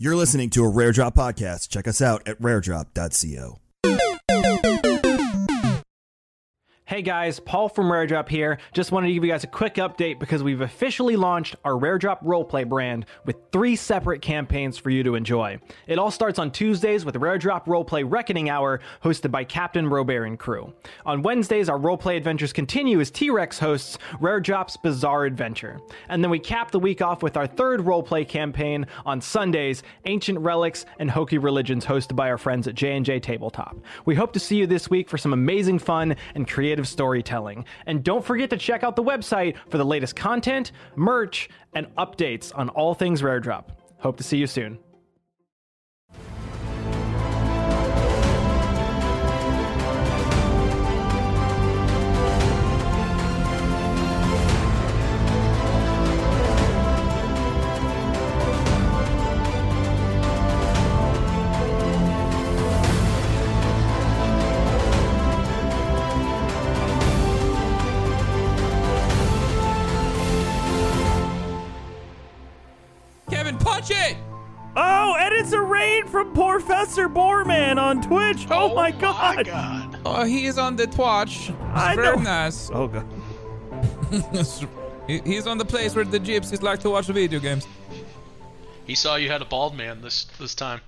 You're listening to a Rare Drop podcast. Check us out at raredrop.co. Hey guys, Paul from Rare Drop here. Just wanted to give you guys a quick update because we've officially launched our Rare Drop roleplay brand with three separate campaigns for you to enjoy. It all starts on Tuesdays with Rare Drop Roleplay Reckoning Hour hosted by Captain Robert and crew. On Wednesdays, our roleplay adventures continue as T-Rex hosts Rare Drop's Bizarre Adventure. And then we cap the week off with our third roleplay campaign on Sundays, Ancient Relics and Hokey Religions hosted by our friends at J&J Tabletop. We hope to see you this week for some amazing fun and creative storytelling. And don't forget to check out the website for the latest content, merch, and updates on all things Rare Drop. Hope to see you soon. Kevin, punch it! Oh, and it's a raid from Professor Boreman on Twitch. Oh, oh my god. Oh, he is on the Twitch. I Very know. nice. Oh god. He- He's on the place where the gypsies like to watch video games. He saw you had a bald man this this time.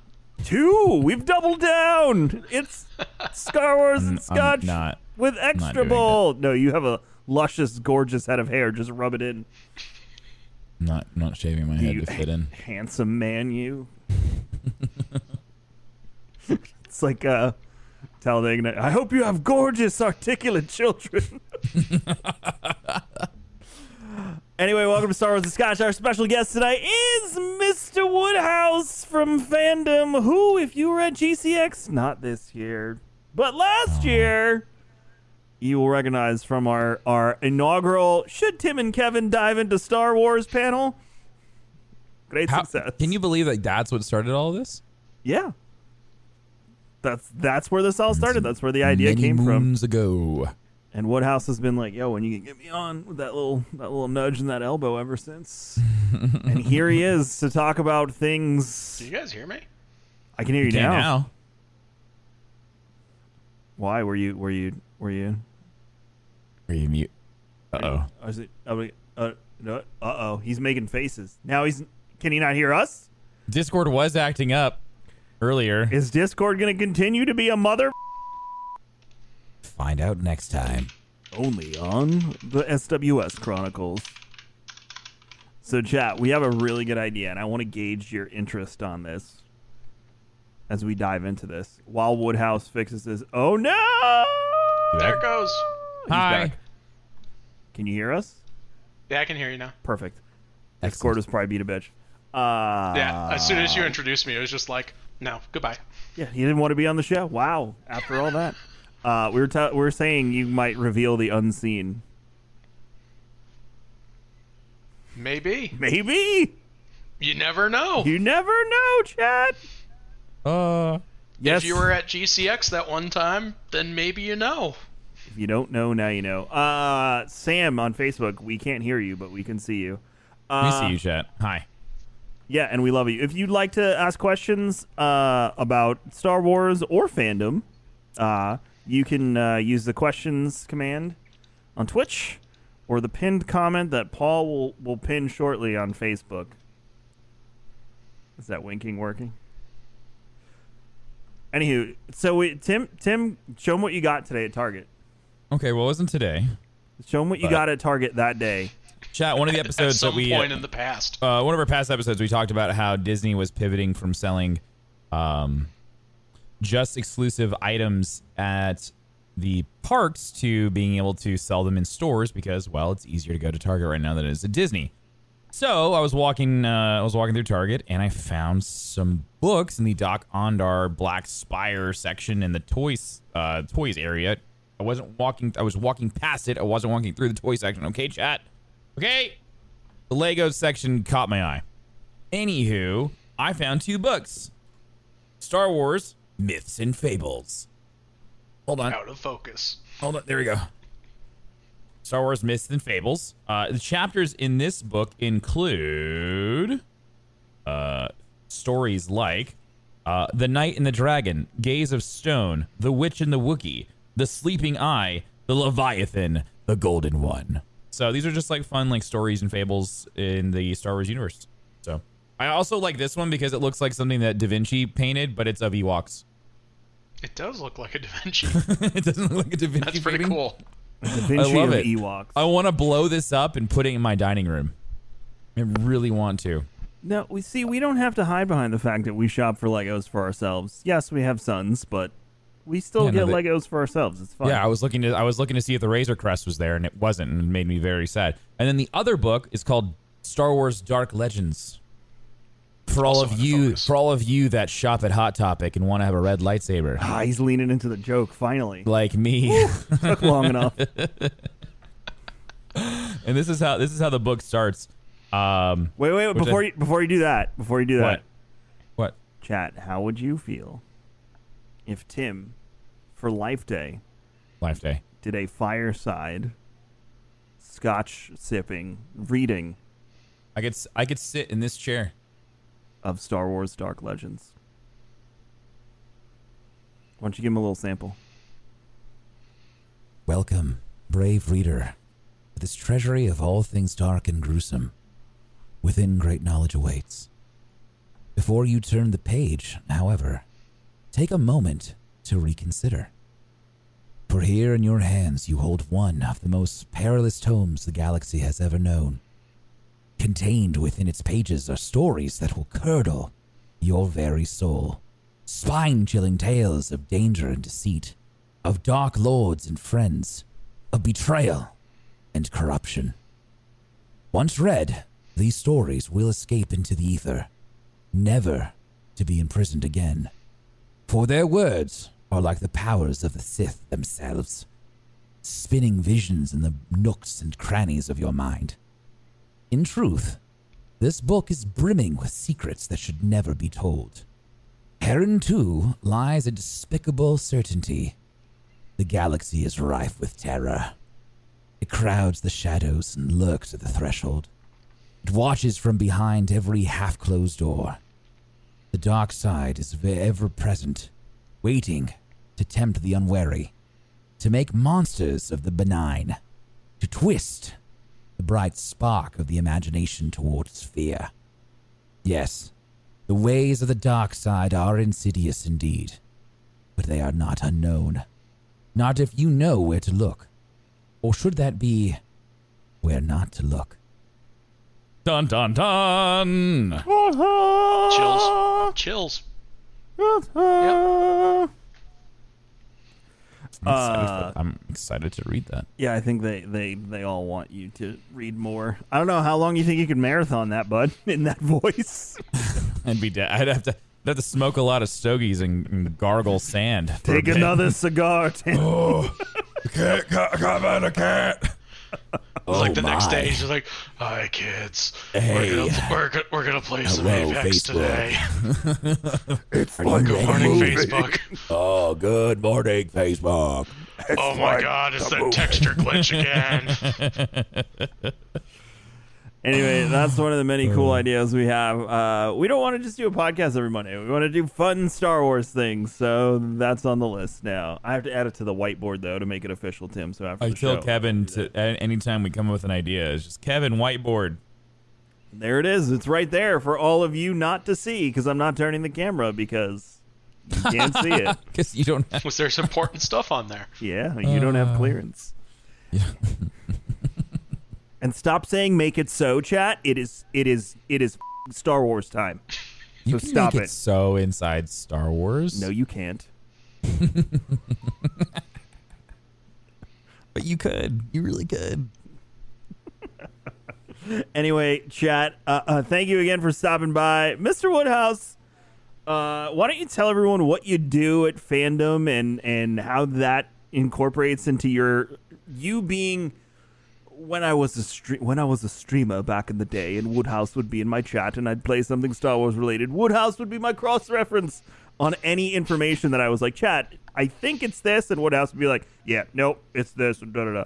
Two. We've doubled down. It's Star Wars and Scotch not- with extra doing ball. No, you have a luscious, gorgeous head of hair. Just rub it in. Not not shaving my head You to fit in. handsome man, you. it's like uh, Talladega. I hope you have gorgeous, articulate children. anyway, welcome to Star Wars and Scotch. Our special guest tonight is Mr. Woodhouse from Fandom, who, if you were at GCX, not this year, but last year, you will recognize from our, our inaugural Should Tim and Kevin Dive into Star Wars panel. Great How, success. can you believe that that's what started all this? Yeah. That's that's where this all started. That's where the idea Many came from. moons ago. And Woodhouse has been like, "Yo, when you can get me on with that little that little nudge and that elbow ever since." and here he is to talk about things. Do you guys hear me? I can hear you Okay, now. now. Why were you were you were you? Are you mute? Uh oh. Is it? Wait, no. Uh oh. He's making faces. Now he's. Can he not hear us? Discord was acting up earlier. Is Discord going to continue to be a mother? Find out next time. only on the SWS Chronicles. So, chat, we have a really good idea, and I want to gauge your interest on this as we dive into this. While Woodhouse fixes this. Oh no! There it goes. He's Hi. back. Can you hear us? Yeah, I can hear you now. Perfect. Discord was probably beat a bitch. Uh, Yeah, as soon as you introduced me, it was just like, no, goodbye. Yeah, he didn't want to be on the show. Wow. After all that, uh, we were ta- we were saying you might reveal the unseen. Maybe. Maybe. You never know. You never know, Chad. Uh. Yes. If you were at GCX that one time, then maybe you know. If you don't know, now you know. Uh, Sam on Facebook, we can't hear you, but we can see you. We Uh, see you, chat. Hi. Yeah, and we love you. If you'd like to ask questions uh, about Star Wars or fandom, uh, you can uh, use the questions command on Twitch or the pinned comment that Paul will, will pin shortly on Facebook. Is that winking working? Anywho, so we, Tim, Tim, show them what you got today at Target. Okay, well, it wasn't today. Show them what you But- got at Target that day. Chat. One of the At episodes some that we point in the past. uh, one of our past episodes, we talked about how Disney was pivoting from selling um, just exclusive items at the parks to being able to sell them in stores because, well, it's easier to go to Target right now than it is at Disney. So I was walking, uh, I was walking through Target, and I found some books in the Dok-Ondar Black Spire section in the toys, uh, toys area. I wasn't walking, I was walking past it. I wasn't walking through the toy section. Okay, chat. Okay. The Lego section caught my eye. Anywho, I found two books: Star Wars Myths and Fables. Hold on. Out of focus. Hold on. There we go. Star Wars Myths and Fables. Uh, the chapters in this book include uh, stories like uh, The Knight and the Dragon, Gaze of Stone, The Witch and the Wookiee, The Sleeping Eye, The Leviathan, The Golden One. So these are just like fun like stories and fables in the Star Wars universe. So I also like this one because it looks like something that Da Vinci painted, but it's of Ewoks. It does look like a Da Vinci. it doesn't look like a Da Vinci That's pretty painting. cool. Da Vinci love it. Ewoks. I want to blow this up and put it in my dining room. I really want to. No, we see. We don't have to hide behind the fact that we shop for Legos for ourselves. Yes, we have sons, but we still Yeah, no, get they- Legos for ourselves. It's fun. Yeah, I was looking to I was looking to see if the Razor Crest was there, and it wasn't, and it made me very sad. And then the other book is called Star Wars Dark Legends. For all Also of you, focus. for all of you that shop at Hot Topic and want to have a red lightsaber, Ah, he's leaning into the joke. Finally, like me. took long enough. and this is how this is how the book starts. Um, Wait, wait, wait before I- you before you do that, before you do that, what? What? chat. How would you feel if Tim, for Life Day, Life Day. did a fireside, Scotch sipping reading I could s- I could sit in this chair. of Star Wars Dark Legends? Why don't you give him a little sample? Welcome, brave reader, to this treasury of all things dark and gruesome. Within great knowledge awaits. Before you turn the page, however, take a moment to reconsider. For here in your hands you hold one of the most perilous tomes the galaxy has ever known. Contained within its pages are stories that will curdle your very soul. Spine chilling tales of danger and deceit, of dark lords and friends, of betrayal and corruption. Once read, these stories will escape into the ether, never to be imprisoned again. For their words are like the powers of the Sith themselves, spinning visions in the nooks and crannies of your mind. In truth, this book is brimming with secrets that should never be told. Herein, too, lies a despicable certainty. The galaxy is rife with terror. It crowds the shadows and lurks at the threshold. It watches from behind every half closed door. The dark side is ever present, waiting to tempt the unwary, to make monsters of the benign, to twist the bright spark of the imagination towards fear. Yes, the ways of the dark side are insidious indeed, but they are not unknown. Not if you know where to look. Or should that be where not to look? Dun dun dun. Chills. Chills. Yep. I'm excited, Uh, for- I'm excited to read that. Yeah, I think they, they, they all want you to read more. I don't know how long you think you could marathon that, bud, in that voice. I'd be dead. I'd have to I'd have to smoke a lot of stogies and, and gargle sand. for a Take bit. another cigar, Tim. cat, can't man, a cat. Oh, like the Oh next day, he's just like, "Hi, kids. Hey. We're gonna we're, gonna- we're gonna play some Hello, Apex Facebook. today. it's Good morning, Facebook. Oh, good morning, Facebook. oh my God, it's that texture glitch again. Anyway, that's one of the many cool ideas we have. Uh, we don't want to just do a podcast every Monday. We want to do fun Star Wars things. So that's on the list now. I have to add it to the whiteboard though to make it official, Tim. So after I the tell show, Kevin to a- anytime we come up with an idea, it's just Kevin whiteboard. there it is. It's right there for all of you not to see because I'm not turning the camera because you can't see it. Because you don't have. Was there's important stuff on there? Yeah, you don't have clearance. and stop saying "make it so," chat. It is. It is. It is Star Wars time. You So can stop make it. so inside Star Wars. No, you can't. but you could. You really could. Anyway, chat. Uh, uh, thank you again for stopping by, Mr. Woodhouse. Uh, why don't you tell everyone what you do at fandom and and how that incorporates into your you being when I was a stre- when I was a streamer back in the day, and Woodhouse would be in my chat, and I'd play something Star Wars related. Woodhouse would be my cross reference on any information that I was like, chat. I think it's this, and Woodhouse would be like, yeah, nope, it's this. Da da da.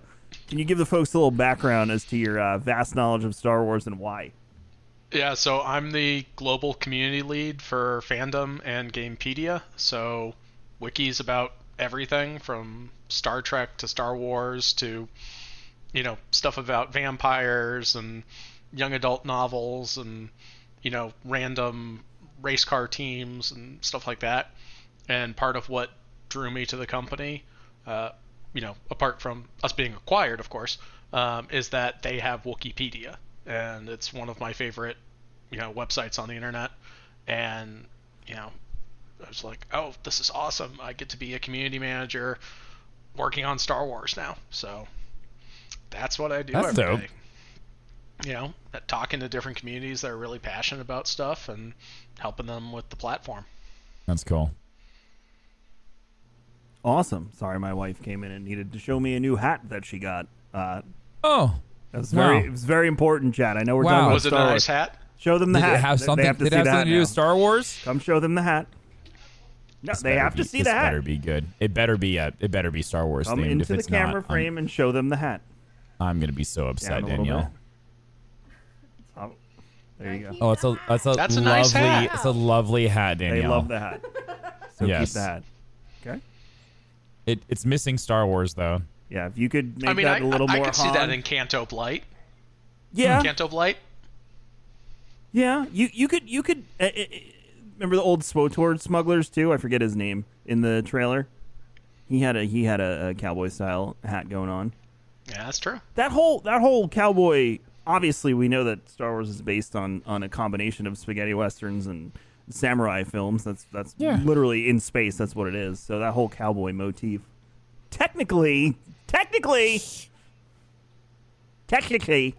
Can you give the folks a little background as to your uh, vast knowledge of Star Wars and why? Yeah, so I'm the global community lead for fandom and Gamepedia. So wikis about everything from Star Trek to Star Wars to you know stuff about vampires and young adult novels and you know random race car teams and stuff like that. And part of what drew me to the company, uh, you know, apart from us being acquired, of course, um, is that they have Wookieepedia, and it's one of my favorite, you know, websites on the internet. And you know, I was like, oh, this is awesome! I get to be a community manager, working on Star Wars now. So that's what I do That's every dope. day. You know, uh, talking to different communities that are really passionate about stuff and helping them with the platform. That's cool. Awesome. Sorry, my wife came in and needed to show me a new hat that she got. Uh, Oh, that was very, it was very important, Chad. I know we're Wow. talking about Was it a Star nice Wars. hat? Show them the did hat. it have They- something? They have to did see it have something hat to do with Star Wars? Come show them the hat. No, This they better have to be- see this the hat. better be good. It better be a. It better be Star Wars Come themed. into if the camera not, I'm- frame and show them the hat. I'm, gonna be so upset, Down Danielle. Oh, there you go. Oh, it's a that's a That's a lovely nice hat. it's a lovely hat, Danielle. They love the hat. So Yes. keep the hat. Okay. It, it's missing Star Wars though. Yeah, if you could make I mean, that I, a little I, I more could see that in Canto Bight. Yeah, Canto Bight. yeah. You you could you could uh, uh, uh, remember the old SWTOR smugglers too. I forget his name in the trailer. He had a he had a, a cowboy style hat going on. Yeah, that's true. that whole that whole cowboy obviously we know that Star Wars is based on on a combination of spaghetti westerns and samurai films that's that's Yeah. literally in space that's what it is so that whole cowboy motif technically technically technically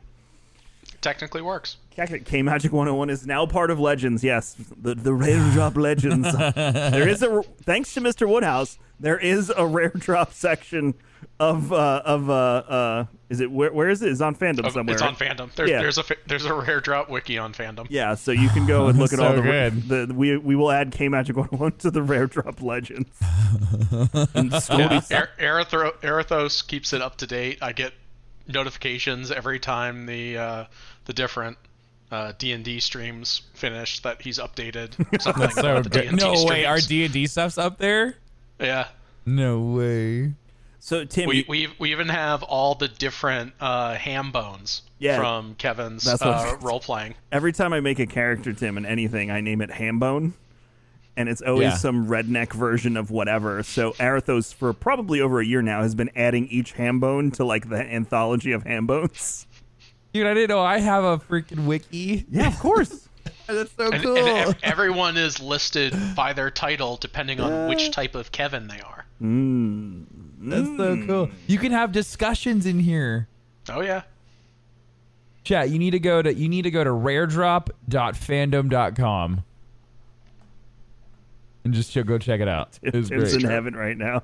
Technically works. K Magic 101 is now part of Legends. Yes, the the rare drop Legends. there is a thanks to Mr. Woodhouse. There is a rare drop section of uh of uh uh is it where where is it? It's on fandom Of- somewhere. It's on fandom. There's Yeah. there's a there's a rare drop wiki on fandom. Yeah, so you can go and look at all So the, the we we will add K Magic 101 to the rare drop Legends. and stories. Er- Erithro- Erithos keeps it up to date. I get notifications every time the uh, the different uh, D&D streams finish that he's updated something So about the. D&D No way, our. D and D stuff's up there. Yeah. No way. So Tim, We, you- we we even have all the different uh, ham bones Yeah. from Kevin's That's what I was uh, role playing. every time I make a character, Tim, in anything, I name it Hambone. And it's always Yeah. some redneck version of whatever. So Arathos, for probably over a year now, has been adding each Hambone to like the anthology of Hambones. Dude, I didn't know I have a freaking wiki. Yeah, of course. That's so And, and everyone is listed by their title depending on which type of Kevin they are. That's so cool. You can have discussions in here. Oh yeah. Chat, you need to go to you need to go to raredrop.fandom.com. And just go check it out. It's Tim's great. in heaven right now.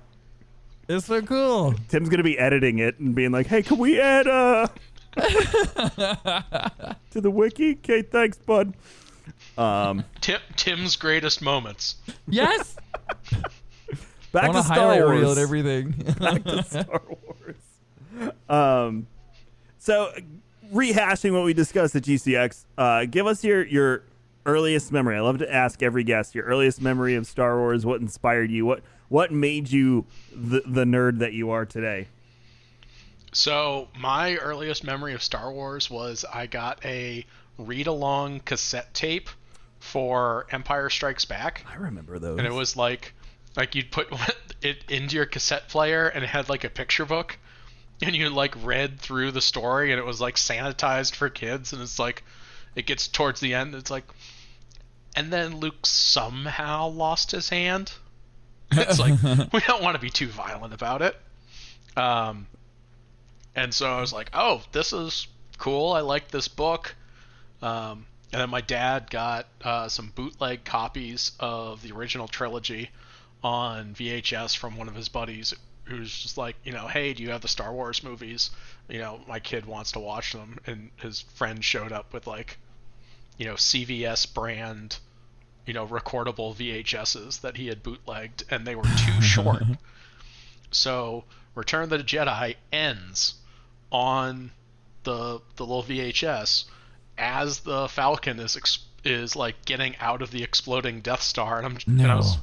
It's so cool. Tim's gonna be editing it and being like, "Hey, can we add uh to the wiki?" Okay, thanks, bud. Um, Tim, Tim's greatest moments. Yes. back I to want a Star highlight Wars. and everything. back to Star Wars. Um, so rehashing what we discussed at GCX, uh, give us your your earliest memory. I love to ask every guest your earliest memory of Star Wars. What inspired you? What what made you the the nerd that you are today? So my earliest memory of Star Wars was I got a read-along cassette tape for Empire Strikes Back, I remember those. and it was like like you'd put it into your cassette player, and it had like a picture book, and you like read through the story, and it was like sanitized for kids, and it's like it gets towards the end, it's like, and then Luke somehow lost his hand. It's like we don't want to be too violent about it. Um, and so I was like, oh, this is cool. I like this book. Um, and then my dad got uh, some bootleg copies of the original trilogy on VHS from one of his buddies who's just like, you know, hey, do you have the Star Wars movies? You know, my kid wants to watch them. And his friend showed up with like, you know, CVS brand, you know, recordable VHSs that he had bootlegged, and they were too short. So Return of the Jedi ends on the the little VHS as the Falcon is ex- is like getting out of the exploding Death Star, and I'm and I was,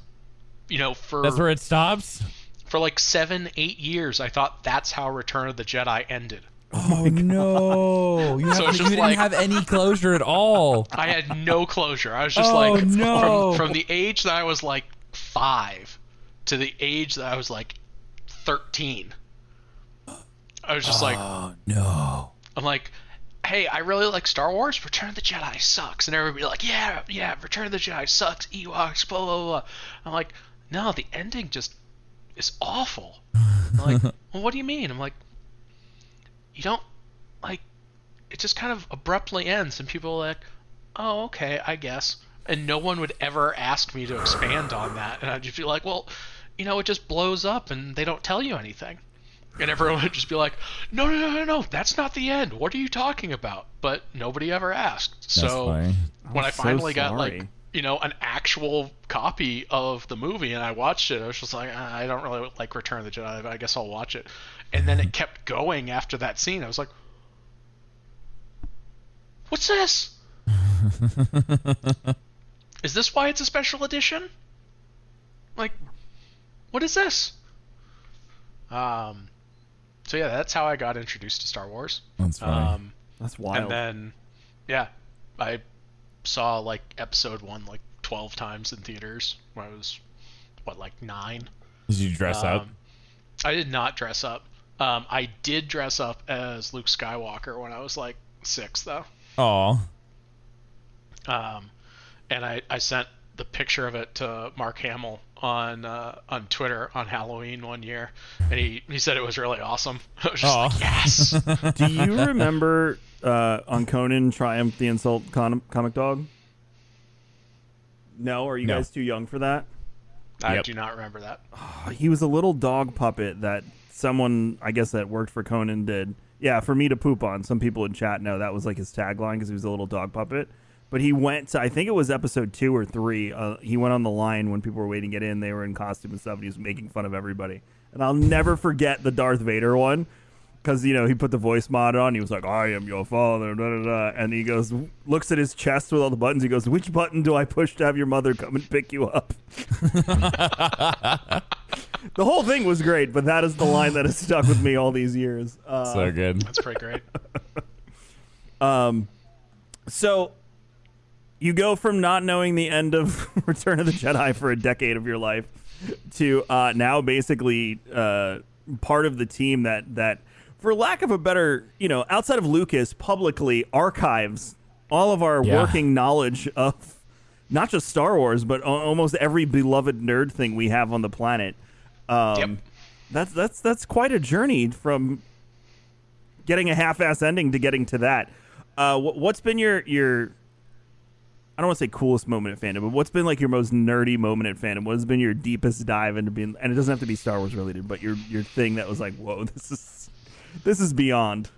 you know, for That's where it stops. for like seven eight years, I thought that's how Return of the Jedi ended. Oh, oh no! You, So have- you didn't like- have any closure at all. I had no closure. I was just Oh, like, no. from, from the age that I was like five to the age that I was like thirteen. I was just like, Oh no! I'm like, hey, I really like Star Wars. Return of the Jedi sucks, and everybody like, yeah, yeah, Return of the Jedi sucks. Ewoks, blah blah blah. I'm like, no, the ending just is awful. Like, well, what do you mean? I'm like, you don't like. It just kind of abruptly ends, and people are like, oh, okay, I guess. And no one would ever ask me to expand on that, and I'd just be like, well, you know, it just blows up, and they don't tell you anything. And everyone would just be like, no, no, no, no, no, that's not the end. What are you talking about? But nobody ever asked. so funny. when I so finally got like, you know, an actual copy of the movie and I watched it, I was just like, "Ah, I don't really like Return of the Jedi, but I guess I'll watch it. And then it kept going after that scene. I was like, what's this? is this why it's a special edition? Like, what is this? Um, so yeah, that's how I got introduced to Star Wars. That's funny. Um, That's wild. and then, yeah, I saw like episode one like twelve times in theaters when I was what like nine. Did you dress up? Um, I did not dress up. Um, I did dress up as Luke Skywalker when I was like six, though. Oh, Um, and I, I sent the picture of it to Mark Hamill on uh, on Twitter on Halloween one year, and he, he said it was really awesome. I was just Aw. like, yes. Do you remember uh, on Conan Triumph the Insult con- Comic Dog? No, are you No. guys too young for that? I Yep. do not remember that. He was a little dog puppet that someone, I guess, that worked for Conan did. Yeah, for me to poop on. Some people in chat know that was like his tagline because he was a little dog puppet. But he went to, I think it was episode two or three. Uh, he went on the line when people were waiting to get in. They were in costume and stuff. And he was making fun of everybody. And I'll never forget the Darth Vader one because you know he put the voice mod on. He was like, "I am your father," da, da, da. and he goes, looks at his chest with all the buttons. He goes, "Which button do I push to have your mother come and pick you up?" the whole thing was great, but that is the line that has stuck with me all these years. Uh, so good. That's pretty great. um, so you go from not knowing the end of Return of the Jedi for a decade of your life to uh, now basically uh, part of the team that that, for lack of a better, you know, outside of Lucas, publicly archives all of our Yeah. working knowledge of not just Star Wars, but al- almost every beloved nerd thing we have on the planet. Um, Yep. That's that's that's quite a journey from getting a half-ass ending to getting to that. Uh, wh- what's been your your I don't want to say coolest moment at fandom, but what's been like your most nerdy moment at fandom? What has been your deepest dive into being? And it doesn't have to be Star Wars related, but your your thing that was like, whoa, this is this is beyond.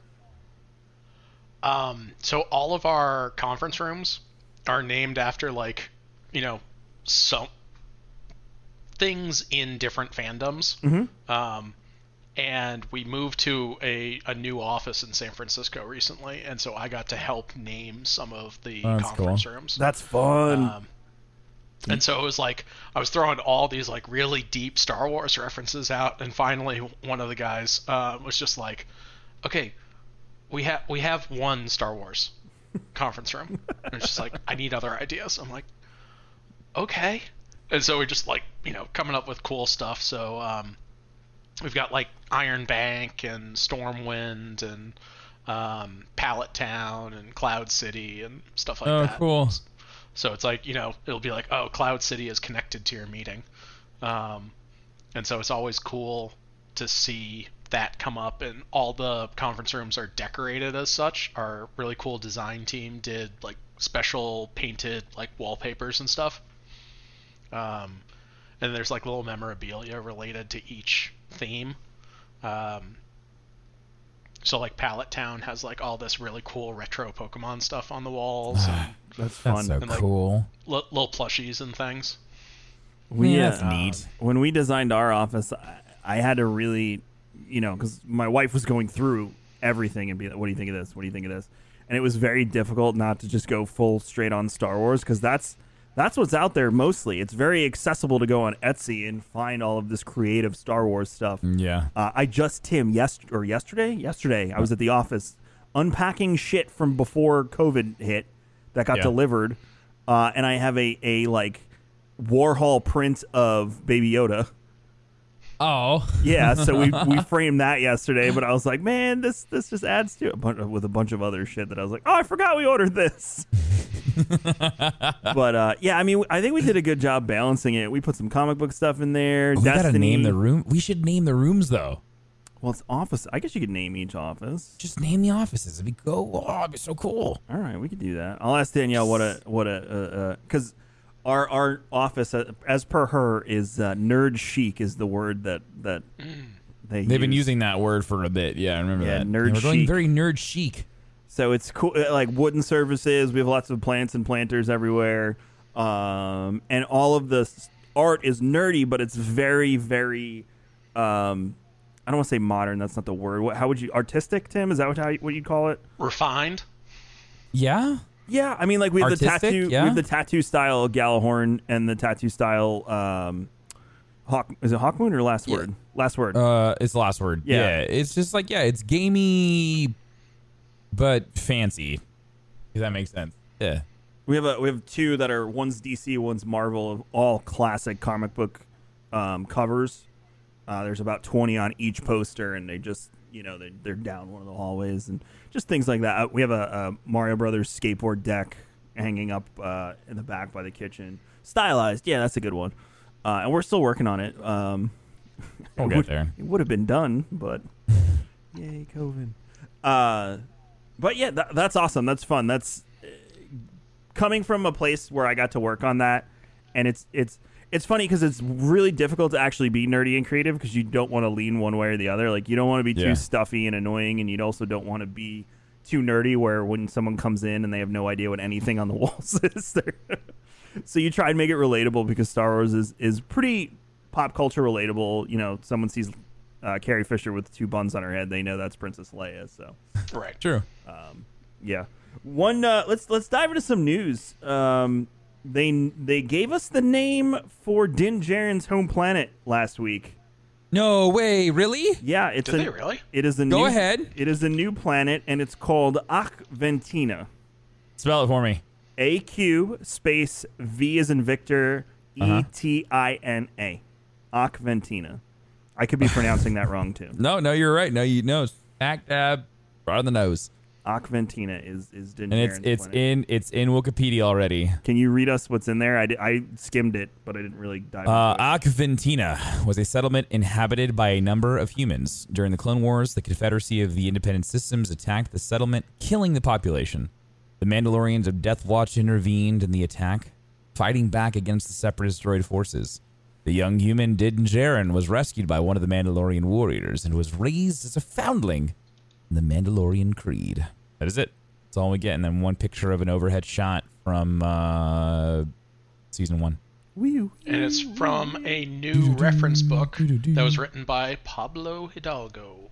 Um, so all of our conference rooms are named after like, you know, some things in different fandoms. Um, and we moved to a, a new office in San Francisco recently, and so I got to help name some of the Oh, that's conference cool. rooms. That's fun. Um, and so it was like I was throwing all these like really deep Star Wars references out, and finally one of the guys uh, was just like, "Okay, we have we have one Star Wars conference room." And it's just like I need other ideas. I'm like, okay, and so we're just like you know coming up with cool stuff. So um, we've got like Iron Bank and Stormwind and um, Pallet Town and Cloud City and stuff like Oh, that. cool. So it's like you know it'll be like oh Cloud City is connected to your meeting, um, and so it's always cool to see that come up, and all the conference rooms are decorated as such. Our really cool design team did like special painted like wallpapers and stuff. Um, and there's like little memorabilia related to each theme. Um, so like Pallet Town has like all this really cool retro Pokemon stuff on the walls, and That's fun. That's so And, like, cool. li- little plushies and things. We, Yeah, that's uh, neat. When we designed our office, I, I had to really, you know, because my wife was going through everything and be like, "What do you think of this? What do you think of this?" And it was very difficult not to just go full straight on Star Wars because that's that's what's out there mostly. It's very accessible to go on Etsy and find all of this creative Star Wars stuff. Yeah. Uh, I just Tim yes or yesterday yesterday I was at the office unpacking shit from before COVID hit that got Yeah. delivered, uh, and I have a a like Warhol print of Baby Yoda. Oh. Yeah, so we we framed that yesterday, but I was like, man, this this just adds to it bunch with a bunch of other shit that I was like, oh, I forgot we ordered this. but uh, yeah, I mean, I think we did a good job balancing it. We put some comic book stuff in there. We gotta Destiny. name the room. We should name the rooms though. Well, it's office. I guess you could name each office. Just name the offices. It'd be go. Oh, it'd be so cool. All right, we could do that. I'll ask Danielle what a what a because our our office uh, as per her is uh, nerd chic is the word that that they They've been using that word for a bit. Yeah, I remember that. Yeah, that. nerd And We're going chic. very nerd chic. So it's cool, uh, like wooden surfaces. We have lots of plants and planters everywhere, um, and all of the art is nerdy, but it's very, very. Um, I don't want to say modern. That's not the word. What, how would you artistic, Tim? Is that what how you, what you'd call it? Refined. Yeah. Yeah, I mean, like we have the tattoo, yeah. we have the tattoo style Gjallarhorn and the tattoo style um, Hawk. Is it Hawkmoon or last word? Last word. Uh, it's the last word. Yeah. Yeah. It's just like yeah, it's gamey, but fancy. If that makes sense. Yeah. We have a we have two that are one's DC, one's Marvel, of all classic comic book um, covers. Uh, there's about twenty on each poster, and they just you know they they're down one of the hallways and just things like that. Uh, We have a, a Mario Brothers skateboard deck hanging up uh, in the back by the kitchen, stylized. Yeah, that's a good one. Uh, and we're still working on it. Um, We'll it get would- there. It would have been done, but yay, COVID. Uh, but yeah, that, that's awesome. That's fun. That's uh, coming from a place where I got to work on that, and it's it's it's funny because it's really difficult to actually be nerdy and creative because you don't want to lean one way or the other. Like you don't want to be too Yeah. stuffy and annoying, and you also don't want to be too nerdy where when someone comes in and they have no idea what anything on the walls is. they're- so you try and make it relatable because Star Wars is is pretty pop culture relatable. You know, someone sees uh, Carrie Fisher with two buns on her head, they know that's Princess Leia. So Right. True. yeah, one. Uh, let's let's dive into some news. Um, they they gave us the name for Din Djarin's home planet last week. No way. Really? Yeah, it's Did a, they really? It is a Go new, ahead. It is a new planet, and it's called Aq Vetina. Spell it for me. A Q space V is in Victor Uh-huh. E T I N A. Aq Vetina. I could be pronouncing that wrong too. No, no, you're right. No, you know, smack dab, right on the nose. Aq Vetina is is Din And it's Djarin's it's planet. in it's in Wookieepedia already. Can you read us what's in there? I, I skimmed it, but I didn't really dive Uh, into it. Aq Vetina was a settlement inhabited by a number of humans. During the Clone Wars, the Confederacy of the Independent Systems attacked the settlement, killing the population. The Mandalorians of Death Watch intervened in the attack, fighting back against the Separatist droid forces. The young human Din Djarin was rescued by one of the Mandalorian warriors and was raised as a foundling in the Mandalorian Creed. That is it. That's all we get. And then one picture of an overhead shot from uh, season one. Wee-oo. And it's from a new reference book that was written by Pablo Hidalgo.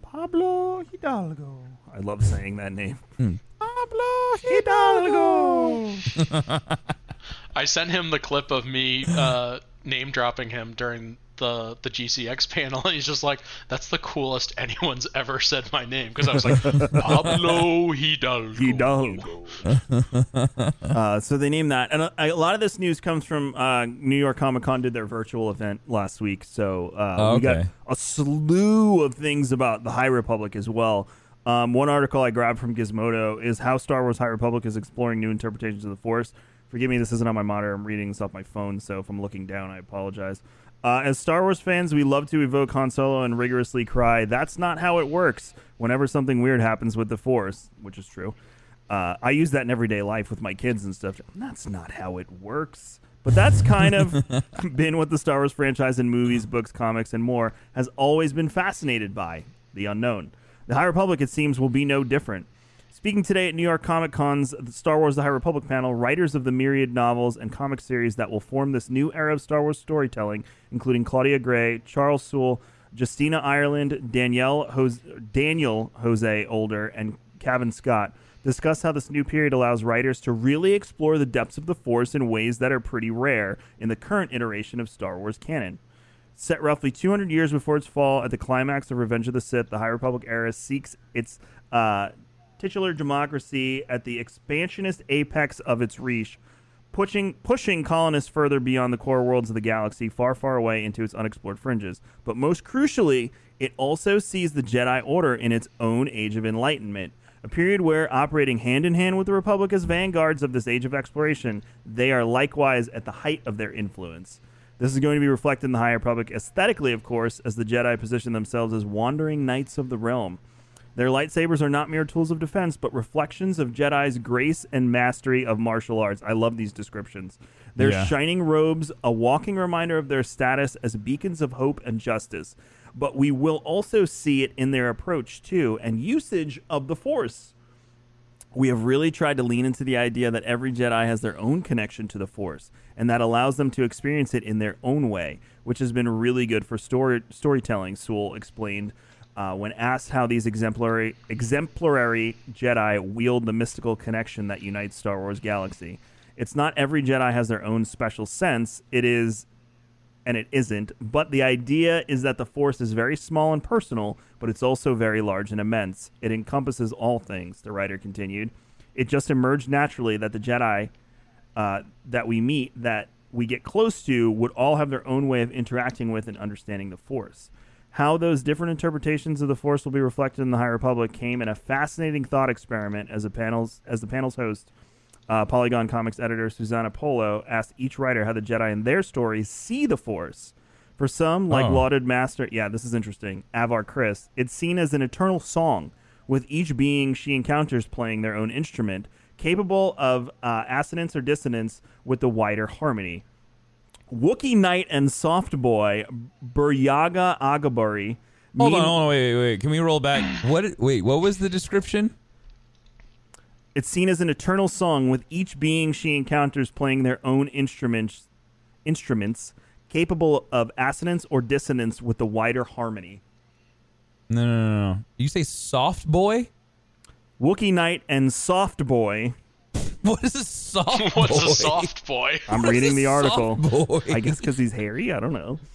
Pablo Hidalgo. I love saying that name. Hmm. Pablo Hidalgo. I sent him the clip of me uh, name dropping him during the the GCX panel, and he's just like, "That's the coolest anyone's ever said my name." Because I was like, Pablo Hidalgo. Hidalgo. uh, so they named that, and a, a lot of this news comes from uh, New York Comic Con did their virtual event last week. So uh, Oh, we got a slew of things about the High Republic as well. Um, one article I grabbed from Gizmodo is how Star Wars High Republic is exploring new interpretations of the Force. Forgive me, this isn't on my monitor. I'm reading this off my phone, so if I'm looking down, I apologize. Uh, as Star Wars fans, we love to evoke Han Solo and rigorously cry, "That's not how it works!" Whenever something weird happens with the Force, which is true. Uh, I use that in everyday life with my kids and stuff. That's not how it works. But that's kind of been what the Star Wars franchise in movies, books, comics, and more has always been fascinated by the unknown. The High Republic, it seems, will be no different. Speaking today at New York Comic Con's Star Wars The High Republic panel, writers of the myriad novels and comic series that will form this new era of Star Wars storytelling, including Claudia Gray, Charles Soule, Justina Ireland, Danielle Jose, Daniel Jose Older, and Cavan Scott, discuss how this new period allows writers to really explore the depths of the Force in ways that are pretty rare in the current iteration of Star Wars canon. Set roughly 200 years before its fall at the climax of Revenge of the Sith, the High Republic era seeks its uh, titular democracy at the expansionist apex of its reach, pushing, pushing colonists further beyond the core worlds of the galaxy, far, far away into its unexplored fringes. But most crucially, it also sees the Jedi Order in its own age of enlightenment. A period where, operating hand in hand with the Republic as vanguards of this age of exploration, they are likewise at the height of their influence. This is going to be reflected in the High Republic aesthetically, of course, as the Jedi position themselves as wandering knights of the realm. Their lightsabers are not mere tools of defense, but reflections of Jedi's grace and mastery of martial arts. I love these descriptions. Their Yeah. shining robes, a walking reminder of their status as beacons of hope and justice. But we will also see it in their approach to and usage of the Force. We have really tried to lean into the idea that every Jedi has their own connection to the Force, and that allows them to experience it in their own way, which has been really good for story storytelling. Soule explained uh, when asked how these exemplary exemplary Jedi wield the mystical connection that unites Star Wars galaxy. It's not every Jedi has their own special sense. It is and it isn't. But the idea is that the Force is very small and personal, but it's also very large and immense. It encompasses all things, the writer continued. It just emerged naturally that the Jedi uh, that we meet, that we get close to, would all have their own way of interacting with and understanding the Force. How those different interpretations of the Force will be reflected in the High Republic came in a fascinating thought experiment as a panel's as the panel's host uh, Polygon Comics editor Susanna Polo asked each writer how the Jedi in their stories see the Force. For some, like Oh. lauded master, yeah, this is interesting, Avar Kriss, it's seen as an eternal song, with each being she encounters playing their own instrument, capable of uh, assonance or dissonance with the wider harmony. Wookiee Knight and Soft Boy, Burryaga Agaburry. Hold on, hold on, wait, wait, wait. Can we roll back? What? Wait, what was the description? It's seen as an eternal song with each being she encounters playing their own instruments instruments capable of assonance or dissonance with the wider harmony. No, no, no, no. You say soft boy? Wookiee Knight and Soft Boy. What is a soft What's boy? a soft boy? I'm What is reading a the article. soft boy? I guess because he's hairy. I don't know.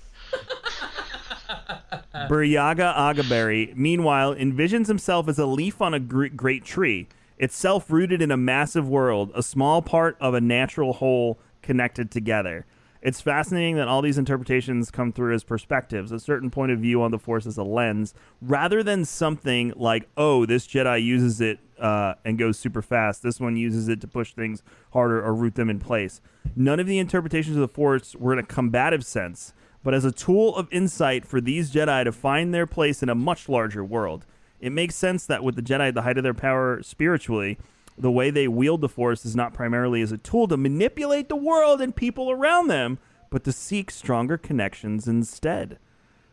Burryaga Agaburry, meanwhile, envisions himself as a leaf on a gr- great tree, itself rooted in a massive world, a small part of a natural whole connected together. It's fascinating that all these interpretations come through as perspectives, a certain point of view on the Force as a lens, rather than something like, oh, this Jedi uses it uh, and goes super fast. This one uses it to push things harder or root them in place. None of the interpretations of the Force were in a combative sense, but as a tool of insight for these Jedi to find their place in a much larger world. It makes sense that with the Jedi at the height of their power spiritually, the way they wield the Force is not primarily as a tool to manipulate the world and people around them, but to seek stronger connections instead.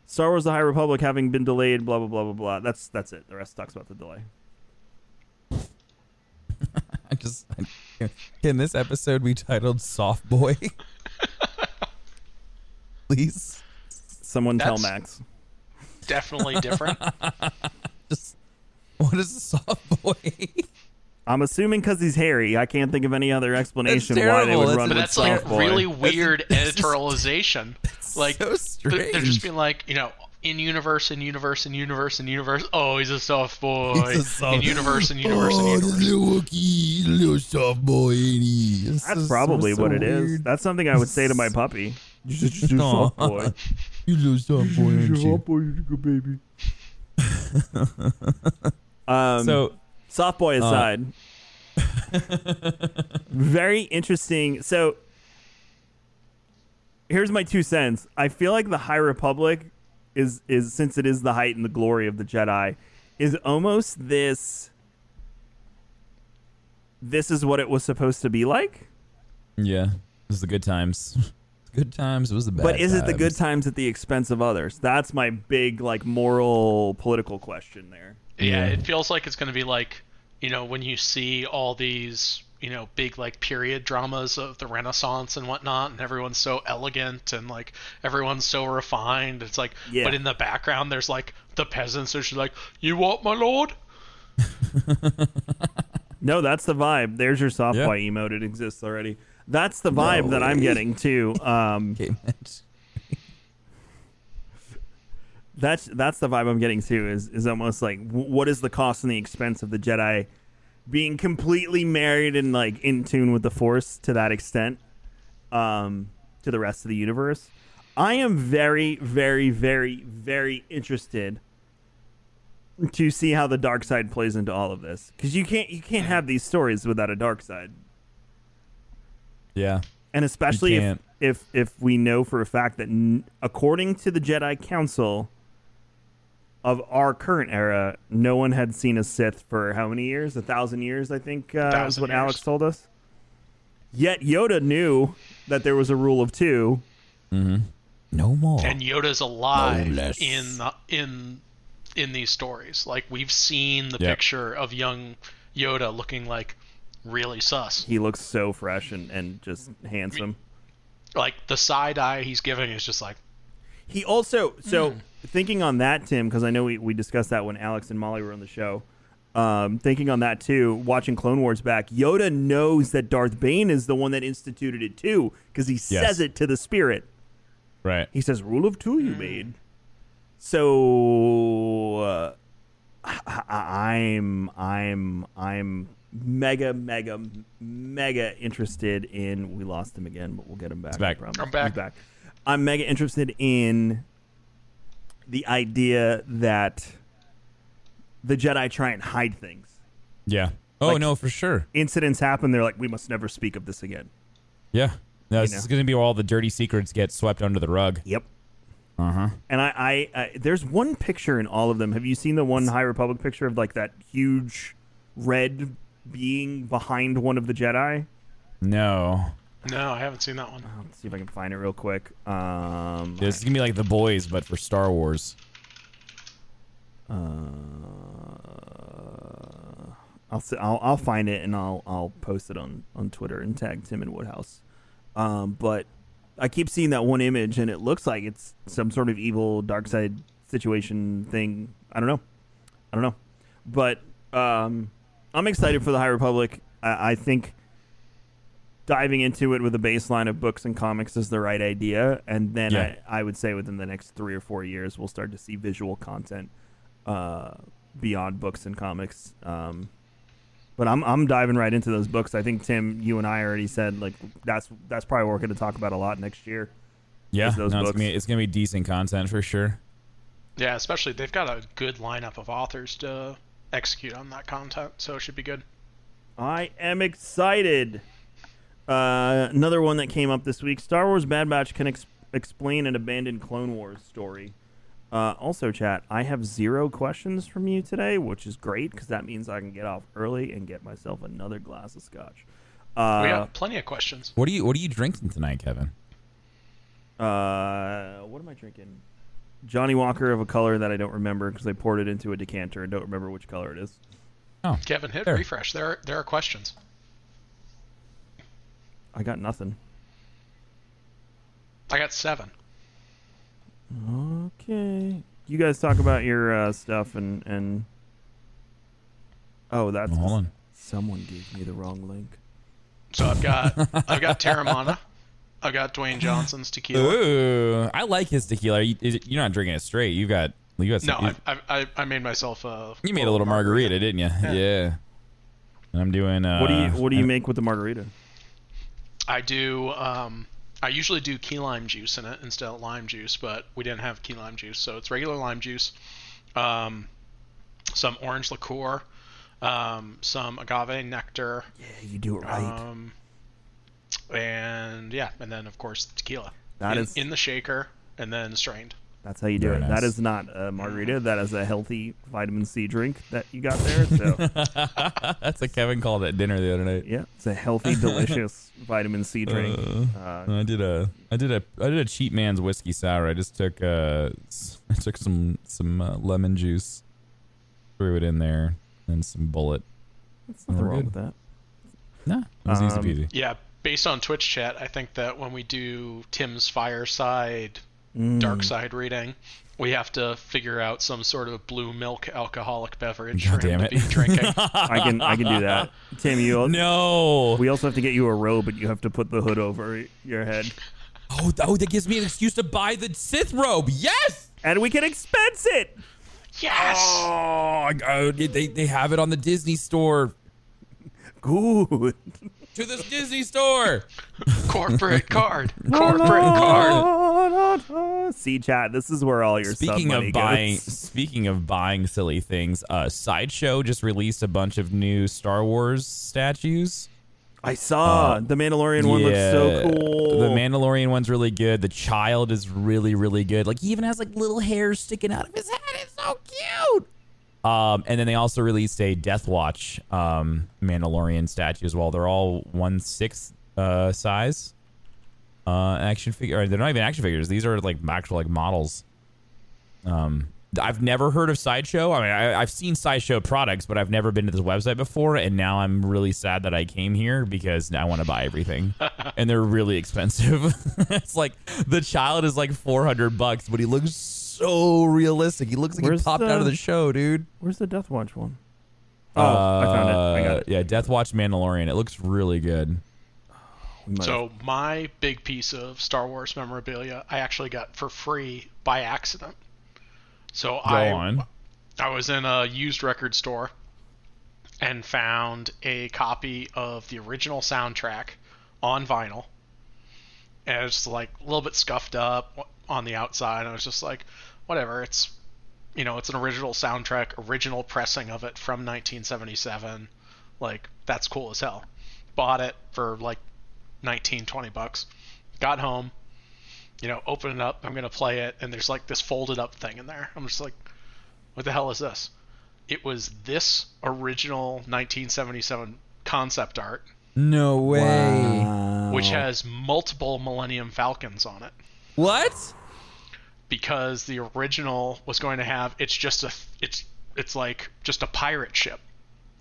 Star Wars: The High Republic having been delayed, blah blah blah blah blah. That's that's it. The rest talks about the delay. I just I, can this episode be titled "Soft Boy"? Please, Someone tell Max. Definitely different. just what is a soft boy? I'm assuming because he's hairy. I can't think of any other explanation why they would That's- run but with that's like soft boy. really weird that's just- editorialization. like so they're- they're just being like, you know, in universe, in universe, in universe, in universe. Oh, he's a soft boy. He's a soft- In universe, in universe, in Oh, universe. the little Wookiee, little soft boy, ain't he? That's is probably so what it is. weird. That's something I would say to my puppy. You should just a soft boy. You little soft boy, aren't you? boy, you good baby. um, So soft boy aside, very interesting. So here's my two cents. I feel like the High Republic is is since it is the height and the glory of the Jedi, is almost this. This is what it was supposed to be like, Yeah, it was the good times. good times. It was the bad. but is it the good times. times at the expense of others? That's my big like moral political question there. Yeah, Yeah. it feels like it's going to be like, you know, when you see all these, you know, big like period dramas of the Renaissance and whatnot, and everyone's so elegant and like everyone's so refined. It's like, Yeah. but in the background, there's like the peasants are just like, you what, my lord? No, that's the vibe. There's your soft Yeah. white emote. It exists already. That's the vibe that I'm getting too. Um, that's that's the vibe I'm getting too. Is is almost like what is the cost and the expense of the Jedi being completely married and like in tune with the Force to that extent, um, to the rest of the universe. I am very, very, very, very interested to see how the dark side plays into all of this because you can't you can't have these stories without a dark side. Yeah. and especially if, if if we know for a fact that n- according to the Jedi Council of our current era, no one had seen a Sith for how many years? A thousand years, I think, uh, is what years. Alex told us. Yet Yoda knew that there was a rule of two. No more. And Yoda's alive No in the, in in these stories. Like we've seen the Yep. picture of young Yoda looking like really sus. He looks so fresh and, and just handsome. Like the side eye he's giving is just like, He also so thinking on that, Tim, because I know we, we discussed that when Alex and Molly were on the show. Um, thinking on that too, watching Clone Wars back, Yoda knows that Darth Bane is the one that instituted it too, because he says it to the spirit. Right. He says, "Rule of two you made." So uh, I- I- I'm I'm I'm mega mega mega interested in. We lost him again, but we'll get him back. I back. I'm back. He's back. I'm mega interested in the idea that the Jedi try and hide things. Yeah. Oh Like- no, for sure. Incidents happen. They're like, we must never speak of this again. Yeah. No, this know. is going to be where all the dirty secrets get swept under the rug. Yep. Uh huh. And I, I, I, there's one picture in all of them. Have you seen the one High Republic picture of like that huge red being behind one of the Jedi? No. No, I haven't seen that one. Let's see if I can find it real quick. Um, This is going to be like the boys, but for Star Wars. uh, I'll, s- I'll I'll find it and I'll I'll post it on on Twitter and tag Tim and Woodhouse. Um, but I keep seeing that one image and it looks like it's some sort of evil dark side situation thing. I don't know. I don't know. But um, I'm excited for the High Republic. I, I think diving into it with a baseline of books and comics is the right idea, and then Yeah. I, I would say within the next three or four years we'll start to see visual content uh, beyond books and comics. Um, but I'm I'm diving right into those books. I think Tim, you and I already said like that's that's probably what we're going to talk about a lot next year. Yeah. Those no, it's books. gonna, be, it's gonna be decent content for sure. Yeah, especially they've got a good lineup of authors to execute on that content, so it should be good. I am excited. Uh, another one that came up this week: Star Wars Bad Batch can ex- explain an abandoned Clone Wars story. Uh, also, chat, I have zero questions from you today, which is great because that means I can get off early and get myself another glass of scotch. we have plenty of questions. What are you What are you drinking tonight, Kevin? uh, what am I drinking? Johnnie Walker of a color that I don't remember because I poured it into a decanter and don't remember which color it is. Oh, Kevin, hit There. refresh. There, are, there are questions. I got nothing. I got seven. Okay. You guys talk about your uh, stuff and and. Oh, that's hold on. someone gave me the wrong link. So I've got, I've got Teremana. I've got Dwayne Johnson's tequila. Ooh, I like his tequila. You, is it- you're not drinking it straight. You got you got No, some, I, I, I, I made myself a. you made a little margarita, didn't you? Yeah. And I'm doing. Uh, What do you What do you make with the margarita? I do. Um, I usually do key lime juice in it instead of lime juice, but we didn't have key lime juice, so it's regular lime juice, um, some orange liqueur, um, some agave nectar, Yeah, you do it right. um, and yeah, and then of course tequila. That in, is in the shaker and then strained. That's how you do Very it. nice. That is not a margarita. That is a healthy vitamin C drink that you got there. So That's what Kevin called at dinner the other night. yeah, it's a healthy, delicious vitamin C drink. Uh, I did a I did a I did a cheap man's whiskey sour. I just took uh s- I took some some uh, lemon juice, threw it in there, and some bullet. There's nothing wrong good. with that. Nah, it was easy Um, peasy. Yeah, based on Twitch chat, I think that when we do Tim's fireside Mm. dark side reading, we have to figure out some sort of blue milk alcoholic beverage God for him damn to be drinking. I can I can do that. Tim, you No. we also have to get you a robe, but you have to put the hood over your head, Oh, oh, that gives me an excuse to buy the Sith robe. Yes. and we can expense it. yes. Oh, I- they they have it on the Disney store. Good. To this Disney store. Corporate card. Corporate card. See, chat. This is where all your Speaking sub money of buying, goes. speaking of buying silly things, uh, Sideshow just released a bunch of new Star Wars statues. I saw the Mandalorian one looks so cool. The Mandalorian one's really good. The child is really, really good. Like he even has like little hairs sticking out of his head. It's so cute. Um, and then they also released a Death Watch um, Mandalorian statue as well. They're all one sixth uh, size uh, action figure. They're not even action figures. These are like actual like models. Um, I've never heard of Sideshow. I mean, I, I've seen Sideshow products, but I've never been to this website before. And now I'm really sad that I came here because I want to buy everything, and they're really expensive. it's like the child is like 400 bucks, but he looks so realistic. He looks like Where's he popped out of the- the show, dude. Where's the Death Watch one? Oh, I found it. I got Uh, it. Yeah, Death Watch Mandalorian. It looks really good. We might So my big piece of Star Wars memorabilia, I actually got for free by accident. So Go I on. I was in a used record store and found a copy of the original soundtrack on vinyl. And it's like a little bit scuffed up on the outside. I was just like, whatever. It's you know, it's an original soundtrack, original pressing of it from 1977. Like that's cool as hell. Bought it for like 19, 20 bucks. Got home, you know, open it up. I'm gonna play it, and there's like this folded up thing in there. I'm just like, what the hell is this? It was this original 1977 concept art, No way. which has multiple Millennium Falcons on it. What? because the original was going to have it's just a it's it's like just a pirate ship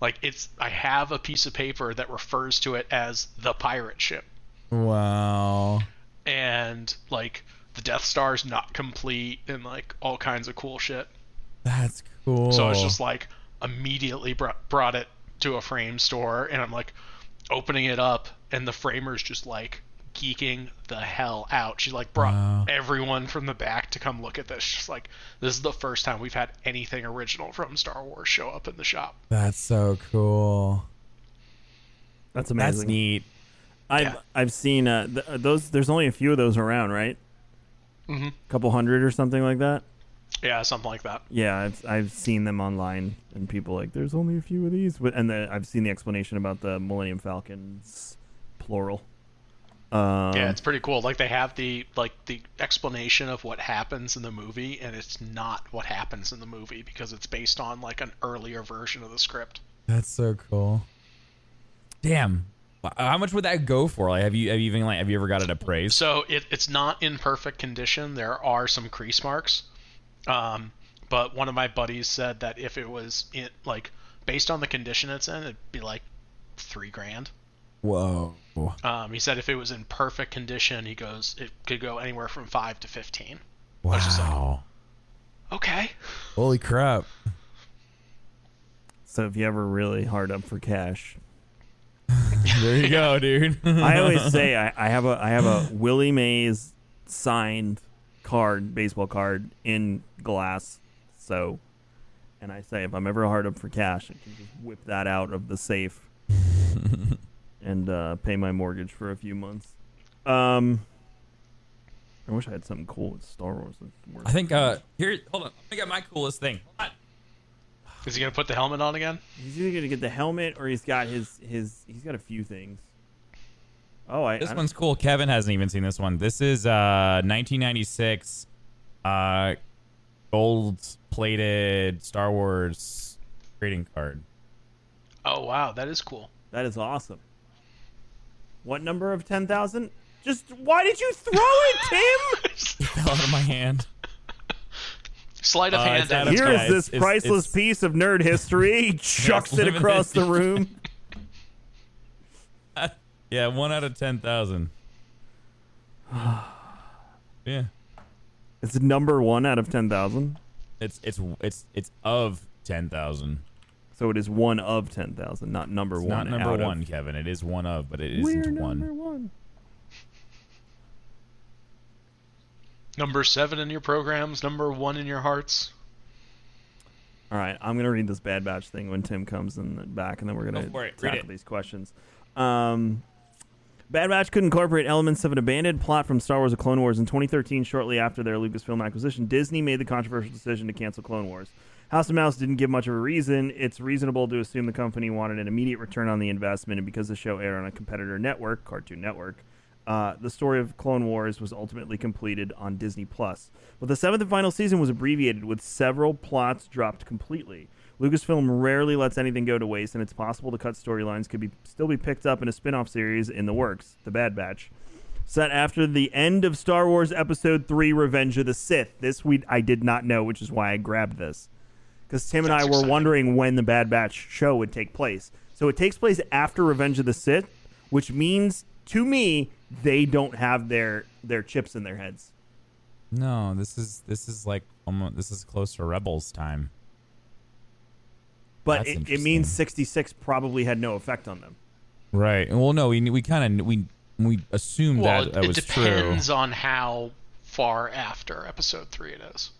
like it's i have a piece of paper that refers to it as the pirate ship Wow. and like the death star's not complete and like all kinds of cool shit That's cool. so i was just like immediately brought, brought it to a frame store and i'm like opening it up and the framer's just like geeking the hell out she like brought Wow. everyone from the back to come look at this She's like this is the first time we've had anything original from star wars show up in the shop That's so cool. That's amazing. That's neat. I've Yeah. I've seen uh, th- those. There's only a few of those around, right? Mhm. A couple hundred or something like that. yeah something like that Yeah, I've I've seen them online, and people like, "There's only a few of these," but and the, I've seen the explanation about the Millennium Falcons, plural. Um, yeah it's pretty cool like they have the like the explanation of what happens in the movie and it's not what happens in the movie because it's based on like an earlier version of the script That's so cool. Damn. How much would that go for? Like, have you have you even like have you ever got it appraised? So it, it's not in perfect condition. There are some crease marks, um, but one of my buddies said that if it was in like based on the condition it's in, it'd be like three grand. Whoa. Um, he said if it was in perfect condition, he goes it could go anywhere from five to fifteen. Wow. just like- Okay. Holy crap. So if you ever really hard up for cash, There you go, dude. I always say I, I have a I have a Willie Mays signed card, baseball card in glass. So, and I say if I'm ever hard up for cash, I can just whip that out of the safe and uh, pay my mortgage for a few months. Um, I wish I had something cool with Star Wars. I think uh here hold on. I got my coolest thing. Is he gonna put the helmet on again? He's either gonna get the helmet or he's got his his he's got a few things. Oh, I. This I- one's cool. Kevin hasn't even seen this one. This is uh 1996 uh gold plated Star Wars trading card. Oh wow, that is cool. That is awesome. What number of ten thousand? Just why did you throw it, Tim? It fell out of my hand. Sleight of Uh, hand. it's out and- of- Here is Yeah, this it's- priceless it's- piece of nerd history. He chucks it limited across the room. Yeah, one out of ten thousand. yeah, It's number one out of ten thousand. it's it's it's it's of ten thousand. So it is one of ten thousand, not number It's one. not number out of- one, Kevin. It is one of, but it We're isn't number one. one. Number seven in your programs, number one in your hearts. All right, I'm gonna read this Bad Batch thing when Tim comes in the back, and then we're gonna Go. Read tackle it. these questions. Um, Bad Batch could incorporate elements of an abandoned plot from Star Wars: The Clone Wars in 2013. Shortly after their Lucasfilm acquisition, Disney made the controversial decision to cancel Clone Wars. House of Mouse didn't give much of a reason. It's reasonable to assume the company wanted an immediate return on the investment, and because the show aired on a competitor network, Cartoon Network, uh, the story of Clone Wars was ultimately completed on Disney Plus. But the seventh and final season was abbreviated, with several plots dropped completely. Lucasfilm rarely lets anything go to waste, and it's possible to cut storylines could be still be picked up in a spin-off series in the works, The Bad Batch. Set after the end of Star Wars Episode 3 Revenge of the Sith. This we I did not know, which is why I grabbed this. Because Tim and I were exciting. wondering when the Bad Batch show would take place. So it takes place after Revenge of the Sith, which means to me they don't have their their chips in their heads. No, this is this is like almost this is close to Rebels time. But it, it means 66 probably had no effect on them. Right. Well, no, we we kind of we we assumed Well, that that it was true. It depends on how far after episode three it is.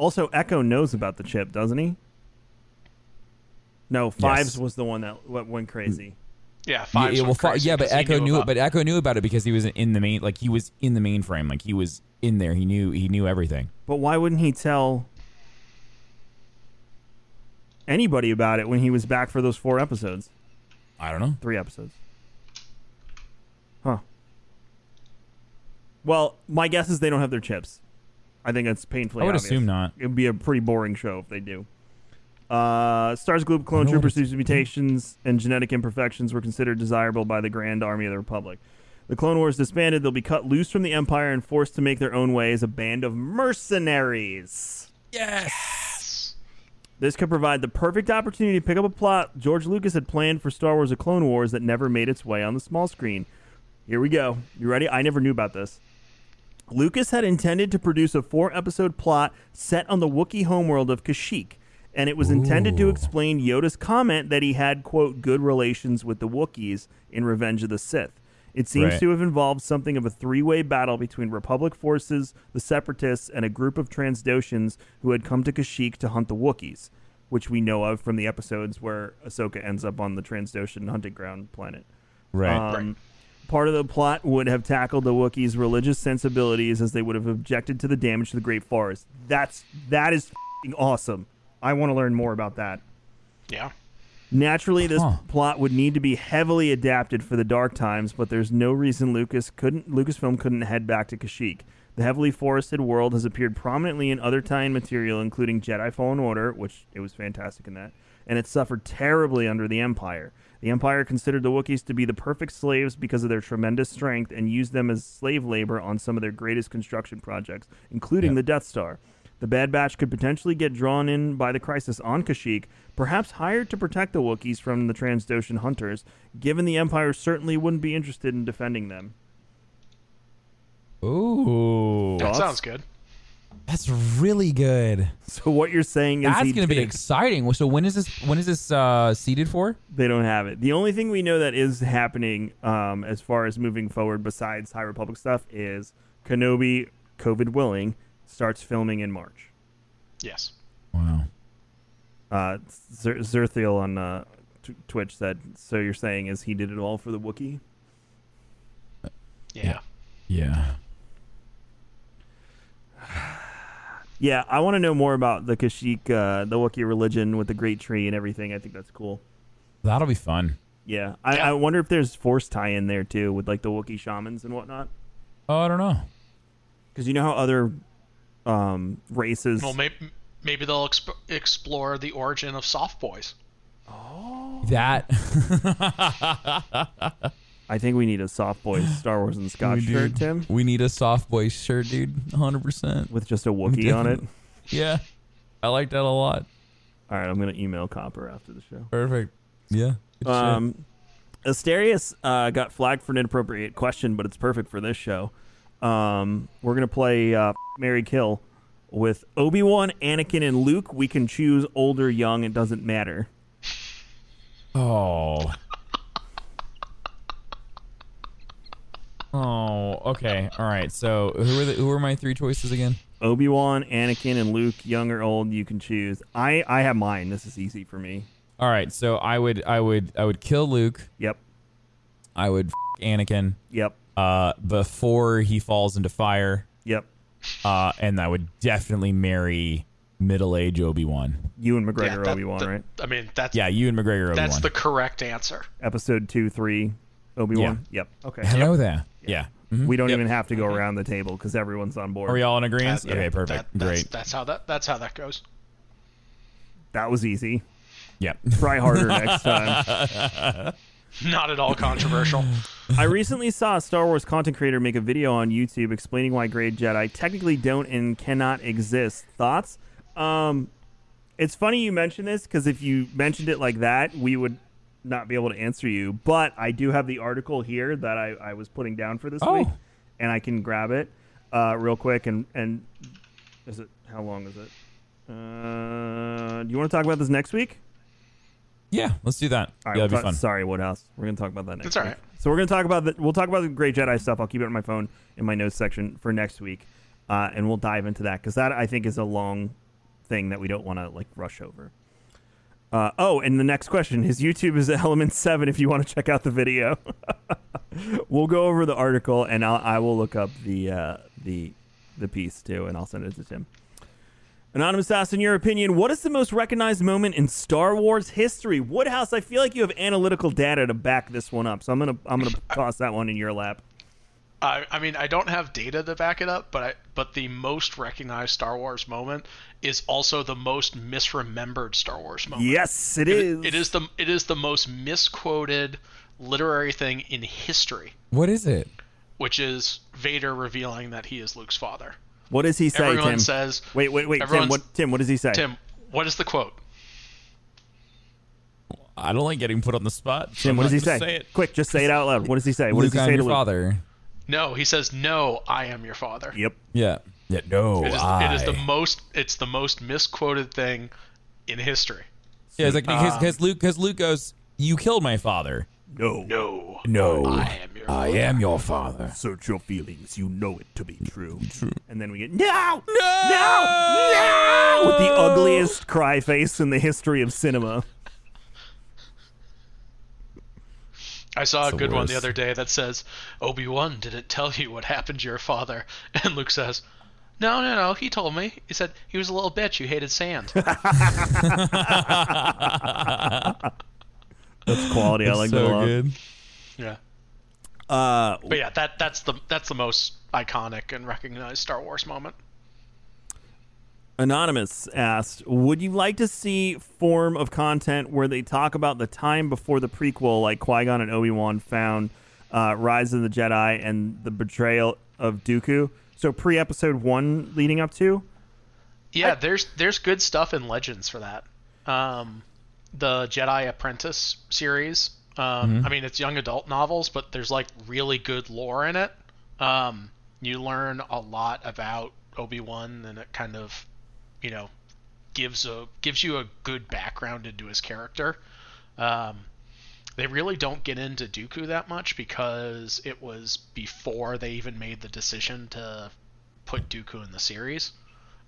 Also, Echo knows about the chip, doesn't he? No, Fives Yes. was the one that went, went crazy. Yeah, Yeah, five. yeah, well, fi- yeah, but Echo knew, about, but Echo knew about it because he was in the main, like he was in the mainframe, like he was in there. He knew he knew everything. But why wouldn't he tell anybody about it when he was back for those four episodes? I don't know. Three episodes. Huh. Well, my guess is they don't have their chips. I think it's painfully I would obvious. assume not. It would be a pretty boring show if they do. Uh, Stars Group clone You know what troopers it's- whose mutations and genetic imperfections were considered desirable by the Grand Army of the Republic. The Clone Wars disbanded. They'll be cut loose from the Empire and forced to make their own way as a band of mercenaries. yes. This could provide the perfect opportunity to pick up a plot George Lucas had planned for Star Wars: A Clone Wars that never made its way on the small screen. Here we go. You ready? I never knew about this. Lucas had intended to produce a four-episode plot set on the Wookiee homeworld of Kashyyyk, and it was intended to explain Yoda's comment that he had quote good relations with the Wookiees in Revenge of the Sith. It seems Right. to have involved something of a three-way battle between Republic forces, the Separatists, and a group of Trandoshans who had come to Kashyyyk to hunt the Wookiees, which we know of from the episodes where Ahsoka ends up on the Trandoshan hunting ground planet. Right. Um, Part of the plot would have tackled the Wookiees' religious sensibilities as they would have objected to the damage to the Great Forest. That's that is f***ing awesome. I want to learn more about that. Yeah. Naturally, this Huh. plot would need to be heavily adapted for the dark times, but there's no reason Lucas couldn't Lucasfilm couldn't head back to Kashyyyk. The heavily forested world has appeared prominently in other tie-in material, including Jedi Fallen Order, which it was fantastic in that, and it suffered terribly under the Empire. The Empire considered the Wookiees to be the perfect slaves because of their tremendous strength and used them as slave labor on some of their greatest construction projects, including Yeah. the Death Star. The Bad Batch could potentially get drawn in by the crisis on Kashyyyk, perhaps hired to protect the Wookiees from the Trandoshan hunters, given the Empire certainly wouldn't be interested in defending them. Ooh, That Thoughts? sounds good. That's really good. So what you're saying is That's he gonna be did- exciting. So when is this? When is this uh, seated for? they don't have it. The only thing we know that is happening um, as far as moving forward besides High Republic stuff is Kenobi, COVID willing, starts filming in March. Yes. Wow. Uh, Zer- Zerthiel on uh, t- Twitch said, "So you're saying is he did it all for the Wookiee?" Yeah. Yeah. Yeah, I want to know more about the Kashyyyk, uh, the Wookiee religion with the Great Tree and everything. I think that's cool. That'll be fun. Yeah, I, Yeah. I wonder if there's force tie in there too with like the Wookiee shamans and whatnot. Oh, I don't know. Because you know how other um, races. Well, maybe maybe they'll exp- explore the origin of soft boys. Oh, that I think we need a soft boy Star Wars and Scotch we, shirt, do- Tim, we need a soft boy shirt, dude. 100%. with just a Wookiee on it. Yeah. I like that a lot. All right, I'm gonna email Copper after the show. Perfect. Yeah. Good shit. Um, Asterius uh, got flagged for an inappropriate question, but it's perfect for this show. Um, we're gonna play uh, Mary Kill with Obi Wan, Anakin, and Luke. We can choose old or young. It doesn't matter. Oh. Oh, okay. All right. So, who are the who are my three choices again? Obi Wan, Anakin, and Luke, young or old. You can choose. I I have mine. This is easy for me. All right. So, I would I would I would kill Luke. Yep. I would f- Anakin Yep. uh before he falls into fire. Yep. Uh and I would definitely marry middle-age Obi-Wan. You and McGregor, Yeah, that- Obi Wan, that- right? I mean, that's Yeah, you and McGregor Obi-Wan. that's the correct answer. Episode two, three, Obi Wan. Yep. Okay. Hello there. Yeah. Mhm. We don't Yep. even have to go around the table because everyone's on board. Are we all in agreement? That- okay, yeah, perfect. that- that's, Great. That's how that that's how that goes. That was easy. Yeah. Try harder next time. Not at all controversial. I recently saw a Star Wars content creator make a video on YouTube explaining why Grey Jedi technically don't and cannot exist. Thoughts? Um, it's funny you mention this because if you mentioned it like that, we would not be able to answer you. But I do have the article here that I, I was putting down for this Oh. week, and I can grab it uh, real quick. And and is it how long is it? Uh, do you want to talk about this next week? Yeah, let's do that. All right, yeah, we'll that'd be talk- fun. Sorry, Woodhouse. We're gonna talk about that next. It's all week. right. So we're gonna talk about the. We'll talk about the Grey Jedi stuff. I'll keep it on my phone in my notes section for next week, uh, and we'll dive into that because that I think is a long thing that we don't want to like rush over. Uh, oh, and the next question: His YouTube is Element Seven. If you want to check out the video, we'll go over the article, and I'll, I will look up the uh, the the piece too, and I'll send it to Tim. Anonymous asks, in your opinion, what is the most recognized moment in Star Wars history? Woodhouse, I feel like you have analytical data to back this one up, so I'm gonna I'm gonna toss that one in your lap. I, I mean, I don't have data to back it up, but I, but the most recognized Star Wars moment is also the most misremembered Star Wars moment. Yes, it It- is. It is the it is the most misquoted literary thing in history, What is it? which is Vader revealing that he is Luke's father. What does he say, Everyone Tim? says, wait, wait, wait, Tim. What Tim? What does he say? Tim, what is the quote? I don't like getting put on the spot. Tim, I'm what does he say? Say it. Quick, just say it out loud. What does he say? What Luke, does he I'm say your Luke? father. No, he says, "No, I am your father." Yep. Yeah. Yeah. No. It is, I. it is the most it's the most misquoted thing in history. Yeah, it's like because Luke because Luke goes, "You killed my father." No. No, No. I am your I am your father. Search your feelings. You know it to be true. true. And then we get no, no, no, no, with the ugliest cry face in the history of cinema. I saw a the good one the other day that says, Obi Wan didn't tell you what happened to your father. And Luke says, No, no, no, he told me. He said he was a little bitch who hated sand. That's quality. I like that a lot. good. yeah. Uh, But yeah, that that's the that's the most iconic and recognized Star Wars moment. Anonymous asked, "Would you like to see form of content where they talk about the time before the prequel, like Qui Gon and Obi Wan found uh, Rise of the Jedi and the betrayal of Dooku? So pre Episode One, leading up to. Yeah, there's there's good stuff in Legends for that. Um, the Jedi Apprentice series. Um, I mean, it's young adult novels, but there's like really good lore in it. Um, you learn a lot about Obi Wan, and it kind of, you know, gives a gives you a good background into his character. Um, they really don't get into Dooku that much because it was before they even made the decision to put Dooku in the series.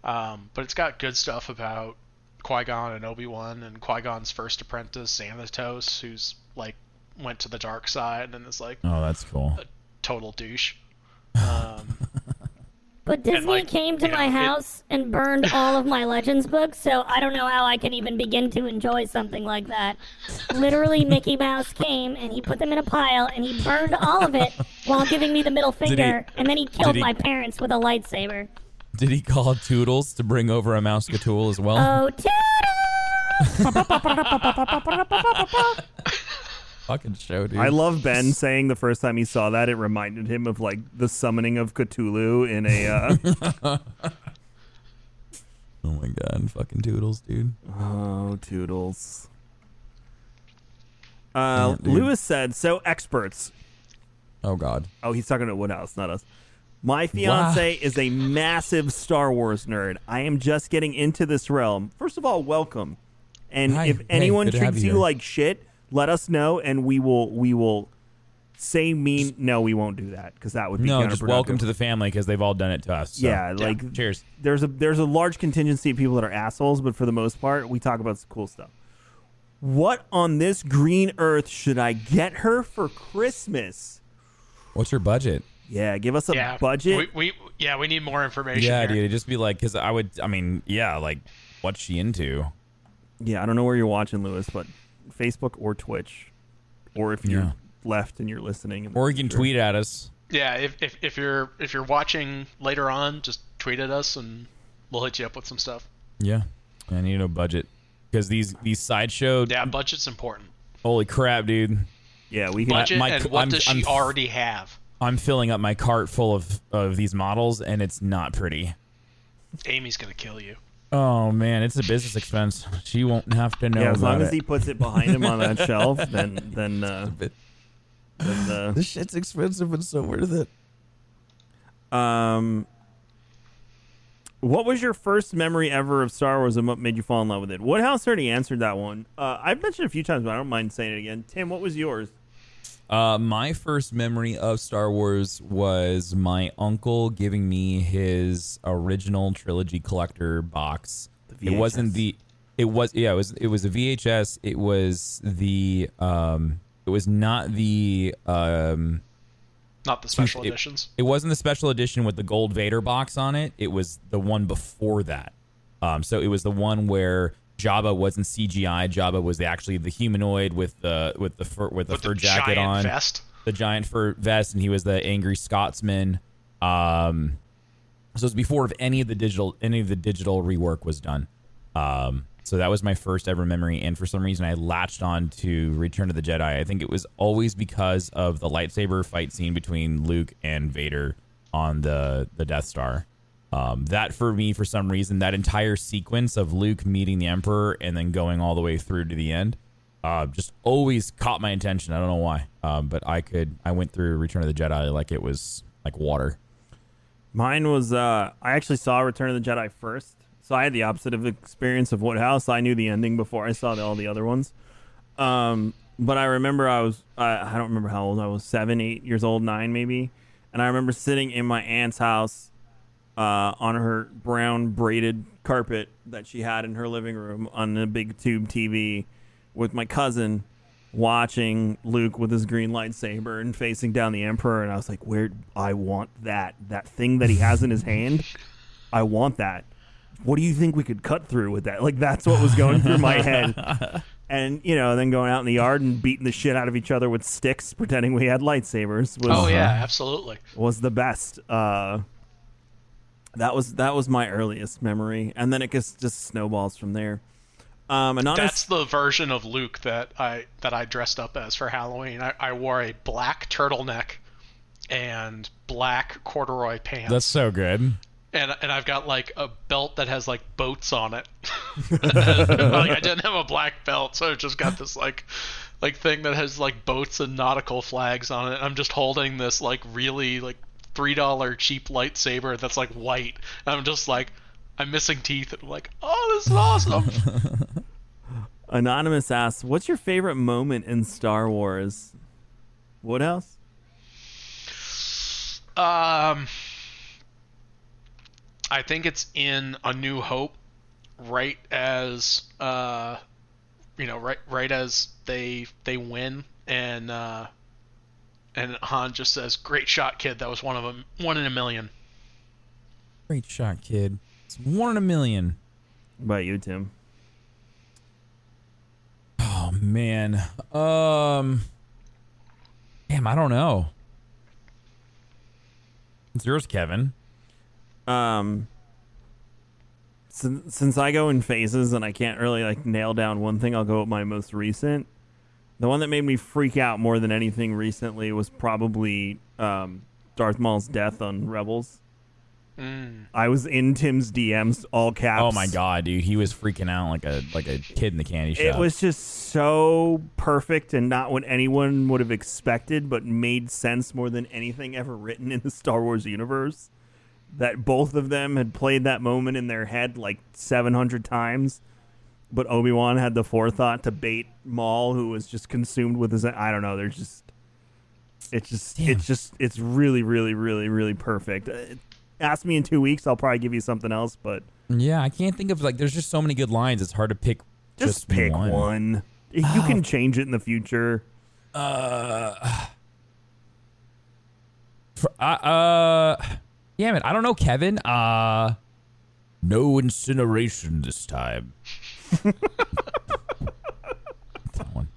Um, but it's got good stuff about Qui Gon and Obi Wan and Qui Gon's first apprentice, Xanatos, who's like went to the dark side and is like Oh, that's cool. total douche. Um, But Disney like, came to you know, my it- house and burned all of my Legends books, so I don't know how I can even begin to enjoy something like that. Literally, Mickey Mouse came and he put them in a pile and he burned all of it while giving me the middle he- finger, and then he killed he- my parents with a lightsaber. Did he call Toodles to bring over a mouse Tool as well? Oh, toodle! Fucking show, dude. I love Ben saying the first time he saw that it reminded him of like the summoning of Cthulhu in a. Uh, oh my god, fucking Toodles, dude. oh, toodles. Uh, Yeah. Lewis said, "So experts." Oh god. Oh, he's talking to Woodhouse, not us. My fiance is a massive Star Wars nerd. I am just getting into this realm. First of all, welcome. And Hi. if anyone have treats you you like shit, let us know, and we will we will say mean. No, we won't do that because that would be No, just welcome to the family because they've all done it to us. so- Yeah, like cheers. There's a there's a large contingency of people that are assholes, but for the most part, we talk about some cool stuff. What on this green earth should I get her for Christmas? What's your budget? Yeah, give us a Yeah, budget. We, we yeah, we need more information. Yeah, here. dude. Just be like, because I would, I mean, yeah, like, what's she into? Yeah, I don't know where you're watching, Lewis, but Facebook or Twitch, or if you're Yeah. left and you're listening. Or you can Sure. tweet at us. Yeah, if, if if you're if you're watching later on, just tweet at us and we'll hit you up with some stuff. Yeah. I need a budget. Because these, these sideshow, Yeah, budget's important. holy crap, dude. Yeah, we can. Budget my- and what I'm- does she I'm- already have? I'm filling up my cart full of, of these models, and it's not pretty. Amy's gonna kill you. Oh, man. It's a business expense. She won't have to know yeah, as long about as he puts it behind him on that shelf, then then uh, then uh, This shit's expensive, but so worth it. Um, what was your first memory ever of Star Wars and what made you fall in love with it? Woodhouse already answered that one. Uh, I've mentioned it a few times, but I don't mind saying it again. Tim, what was yours? Uh, my first memory of Star Wars was my uncle giving me his original trilogy collector box. The It wasn't the. It was yeah. It was it was a VHS. It was the um. It was not the um. Not the special it- editions. It wasn't the special edition with the gold Vader box on it. It was the one before that. Um, so it was the one where Jabba wasn't CGI. Jabba was actually the humanoid with the with the fur with the With fur the jacket giant on, vest. the giant fur vest, and he was the angry Scotsman. Um, so it was before of any of the digital any of the digital rework was done. Um, so that was my first ever memory, and for some reason I latched on to Return of the Jedi. I think it was always because of the lightsaber fight scene between Luke and Vader on the the Death Star. Um, that for me, for some reason, that entire sequence of Luke meeting the Emperor and then going all the way through to the end, uh, just always caught my attention. I don't know why, um, but I could. I went through Return of the Jedi like it was like water. Mine was uh I actually saw Return of the Jedi first. So I had the opposite of experience of Woodhouse. I knew the ending before I saw the, all the other ones. Um but I remember I was I, I don't remember how old I was, 7, 8 years old, 9 maybe. And I remember sitting in my aunt's house uh, on her brown braided carpet that she had in her living room on the big tube TV with my cousin watching Luke with his green lightsaber and facing down the Emperor. And I was like, where I want that. That thing that he has in his hand. I want that. What do you think we could cut through with that? Like, that's what was going through my head. And, you know, then going out in the yard and beating the shit out of each other with sticks, pretending we had lightsabers was, Oh yeah, absolutely. was the best. Uh, that was that was my earliest memory, and then it just just snowballs from there. Um, anonymous, That's the version of Luke that I that I dressed up as for Halloween. I, I wore a black turtleneck and black corduroy pants. That's so good. and and I've got like a belt that has like boats on it. like I didn't have a black belt, so I just got this like like thing that has like boats and nautical flags on it. I'm just holding this like really like three dollar cheap lightsaber that's like white. And I'm just like I'm missing teeth and I'm like, oh this is awesome. anonymous asks, "What's your favorite moment in Star Wars?" Woodhouse. Um, I think it's in A New Hope, right as uh, you know, right right as they they win, and uh, and Han just says, "Great shot, kid. That was one of them, one in a million. Great shot, kid. It's one in a million. What about you, Tim? Oh man. Um. Damn, I don't know. It's yours, Kevin. Um, since, since I go in phases and I can't really like nail down one thing, I'll go with my most recent. The one that made me freak out more than anything recently was probably um, Darth Maul's death on Rebels. Mm. I was in Tim's DMs, all caps. Oh my god, dude, he was freaking out like a like a kid in the candy shop. It was just so perfect and not what anyone would have expected, but made sense more than anything ever written in the Star Wars universe. That both of them had played that moment in their head like 700 times, but Obi Wan had the forethought to bait Maul, who was just consumed with his. I don't know. There's just. It's just. Damn. It's just. It's really, really, really, really perfect. Uh, ask me in two weeks, I'll probably give you something else, but yeah, I can't think of like. There's just so many good lines. It's hard to pick. just, Just, pick one. one. You can change it in the future. Uh, for, uh, uh, damn it, I don't know, Kevin. Uh, no incineration this time. That one.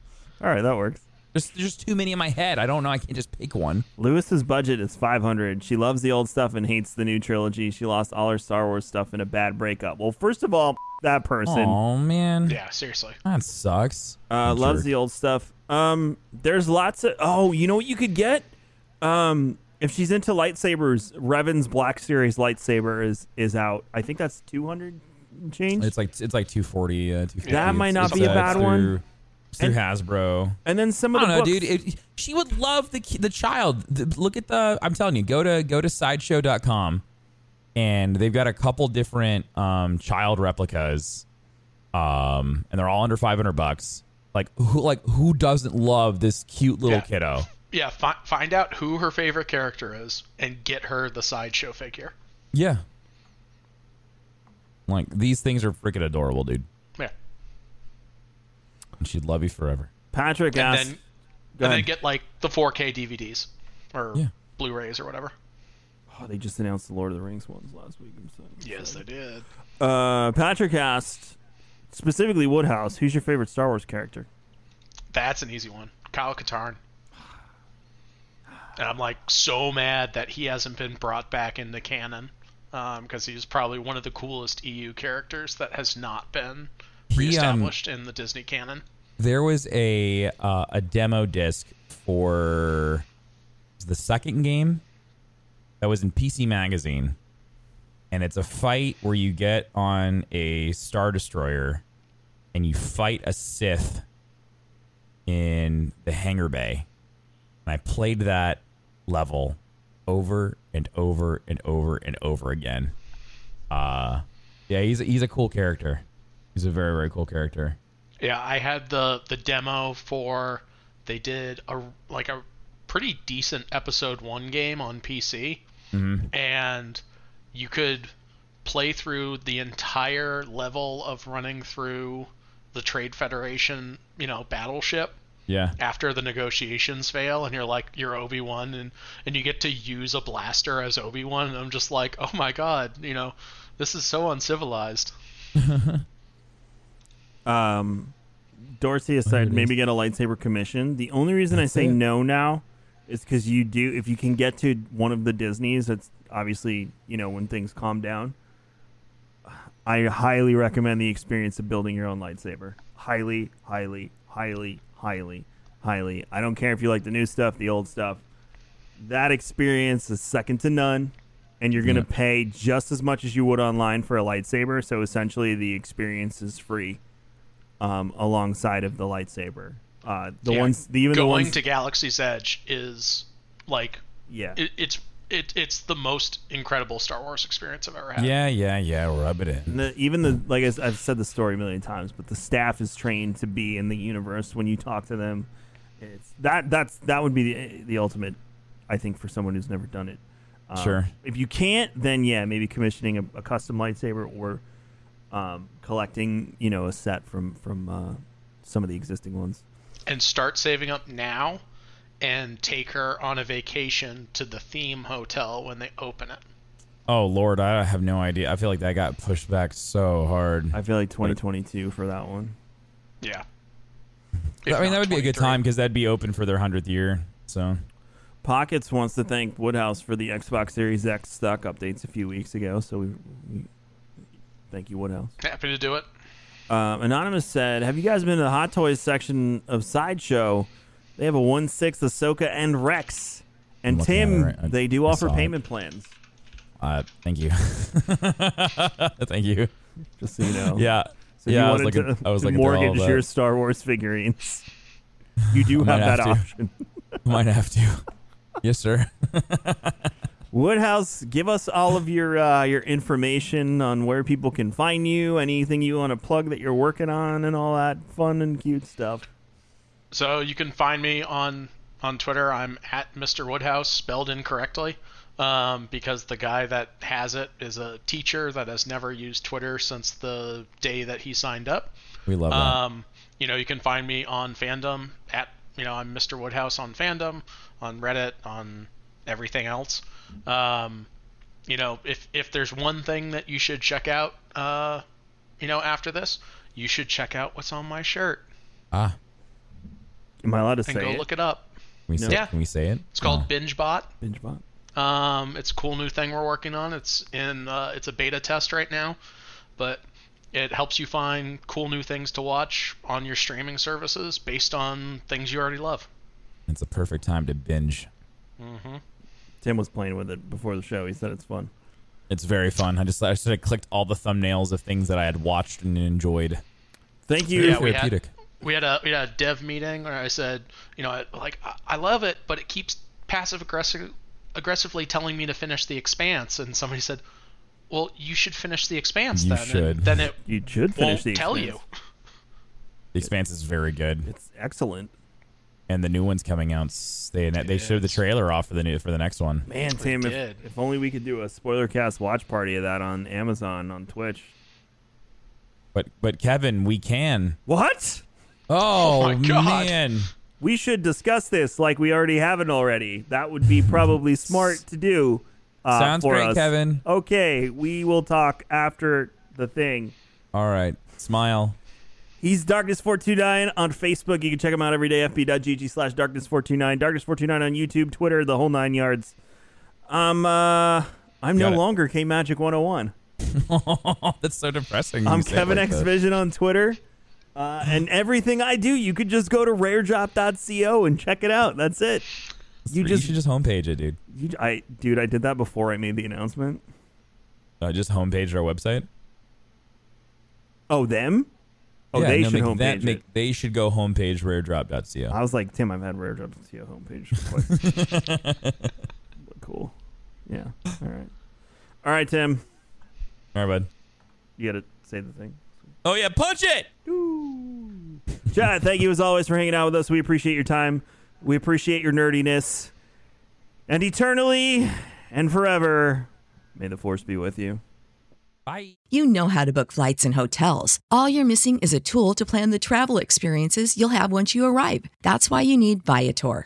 All right, that works. There's, there's just too many in my head. I don't know. I can't just pick one. Lewis's budget is 500. She loves the old stuff and hates the new trilogy. She lost all her Star Wars stuff in a bad breakup. Well, first of all, that person Oh man, Yeah, seriously. that sucks. uh, I'm loves sure. the old stuff. Um, there's lots of. Oh, you know what you could get? Um, if she's into lightsabers, Revan's Black Series lightsaber is is out. I think that's 200 change. It's like it's like 240. Uh, 250. That might not be a uh, bad it's one. Through, it's through And- Hasbro. and then some of the don't know, books, dude. It, she would love the the child. The- look at the. I'm telling you, go to go to sideshow.com, and they've got a couple different um, child replicas, um, and they're all under 500 bucks. Like who like who doesn't love this cute little Yeah. kiddo? Yeah, fi- find out who her favorite character is and get her the sideshow figure. Yeah. Like these things are freaking adorable, dude. Yeah. And she'd love you forever. Patrick And asked. then, Go and then ahead. get like the 4K DVDs or Yeah. Blu-rays or whatever. Oh, they just announced the Lord of the Rings ones last week. I'm so Yes, they did. Uh, Patrick asked specifically Woodhouse, who's your favorite Star Wars character? That's an easy one. Kyle Katarn. And I'm like so mad that he hasn't been brought back into canon because he's probably one of the coolest EU characters that has not been He, um, reestablished in the Disney canon. There was a uh, a demo disc for the second game that was in PC Magazine, and it's a fight where you get on a star destroyer and you fight a Sith in the hangar bay. And I played that level over and over and over and over again. Uh, yeah, he's he's a cool character. He's a very very cool character. Yeah, I had the the demo for they did a like a pretty decent episode 1 game on PC and you could play through the entire level of running through the Trade Federation, you know, battleship Yeah. after the negotiations fail and you're like you're Obi-Wan and and you get to use a blaster as Obi-Wan and I'm just like, "Oh my god, you know, this is so uncivilized." Um, Dorsey has said maybe get a lightsaber commission. The only reason I say it. no now is because you do if you can get to one of the Disneys. It's obviously you know when things calm down. I highly recommend the experience of building your own lightsaber. Highly, highly, highly, highly, highly. I don't care if you like the new stuff, the old stuff. That experience is second to none, and you're going to Yeah. pay just as much as you would online for a lightsaber. So essentially, the experience is free um, alongside of the lightsaber. Uh, the Yeah, ones, the, even the going ones, to Galaxy's Edge is like yeah, it, it's it, it's the most incredible Star Wars experience I've ever had. Yeah, yeah, yeah. Rub it in. The, even the like I, have said the story a million times, but the staff is trained to be in the universe when you talk to them. It's that that's that would be the the ultimate, I think, for someone who's never done it. Um, Sure. If you can't, then yeah, maybe commissioning a, a custom lightsaber or um, collecting, you know, a set from from uh, some of the existing ones. And start saving up now, and take her on a vacation to the theme hotel when they open it. Oh Lord, I have no idea. I feel like that got pushed back so hard. I feel like 2022 for that one. Yeah. I mean, that would be a good time because that'd be open for their hundredth year. So Pockets wants to thank Woodhouse for the Xbox Series X stock updates a few weeks ago. So we, we thank you, Woodhouse. Happy to do it. Um, Anonymous said, "Have you guys been to the Hot Toys section of Sideshow? They have a one six Ahsoka and Rex, and I'm Tim. right- I- they do I offer saw it. payment plans. uh, thank you, thank you. Just so you know. Yeah, So yeah. you I was looking. to, I was to looking mortgage your. Star Wars figurines. You do have that have option. Might have to. yes, sir. Woodhouse, give us all of your uh, your information on where people can find you, anything you want to plug that you're working on, and all that fun and cute stuff. So you can find me on on Twitter. I'm at Mr. Woodhouse, spelled incorrectly, um, because the guy that has it is a teacher that has never used Twitter since the day that he signed up. We love that. Um, you know, you can find me on fandom at you know I'm Mr. Woodhouse on fandom, on Reddit, on everything else. Um, you know, if if there's one thing that you should check out, uh, you know, after this, you should check out what's on my shirt ah, Am I allowed to and say go it? look it up. can we say? Yeah. Can we say it? It's called Oh. BingeBot. BingeBot. Um, it's a cool new thing we're working on. It's in uh, it's a beta test right now, but it helps you find cool new things to watch on your streaming services based on things you already love. It's a perfect time to binge. Mm-hmm. Tim was playing with it before the show. He said it's fun. It's very fun. I just I sort of clicked all the thumbnails of things that I had watched and enjoyed. Thank you. Yeah, we had- Therapeutic. We had a we had a dev meeting where I said, you know, I, like I, I love it, but it keeps passive aggressive aggressively telling me to finish the expanse, and somebody said, well, you should finish the expanse You then. should. then it You should finish won't the tell Expanse. you. The Expanse is very good, It's excellent. and the new one's coming out. s- They they showed the trailer off for the new for the next one. Man, Tim, if, if only we could do a spoiler cast watch party of that on Amazon on Twitch. But but Kevin, we can. What? Oh, my God. man, We should discuss this like we already haven't already. That would be probably smart to do. Uh, Sounds for great, us. Kevin. Okay, we will talk after the thing. All right, smile. He's Darkness429 on Facebook. You can check him out every day, fb.gg slash Darkness429. Darkness429 on YouTube, Twitter, the whole nine yards. Um, uh, I'm no it. longer K Magic 101. That's so depressing. I'm you say it Kevin like X that. Vision on Twitter. Uh, and everything I do, you could just go to raredrop.co and check it out. That's it. You You just, should just homepage it, dude. you, I, dude, I did that before I made the announcement. Uh, just homepage our website. Oh, them? Oh, Yeah, they no, should make that- homepage make- it. They should go homepage raredrop.co. I was like, Tim, I've had raredrop.co homepage. cool. Yeah. All right. All right, Tim. All right, bud. You got to say the thing. Oh yeah, punch it. Chad, thank you as always for hanging out with us. We appreciate your time. We appreciate your nerdiness. And eternally and forever, may the force be with you. Bye. You know how to book flights and hotels. All you're missing is a tool to plan the travel experiences you'll have once you arrive. That's why you need Viator.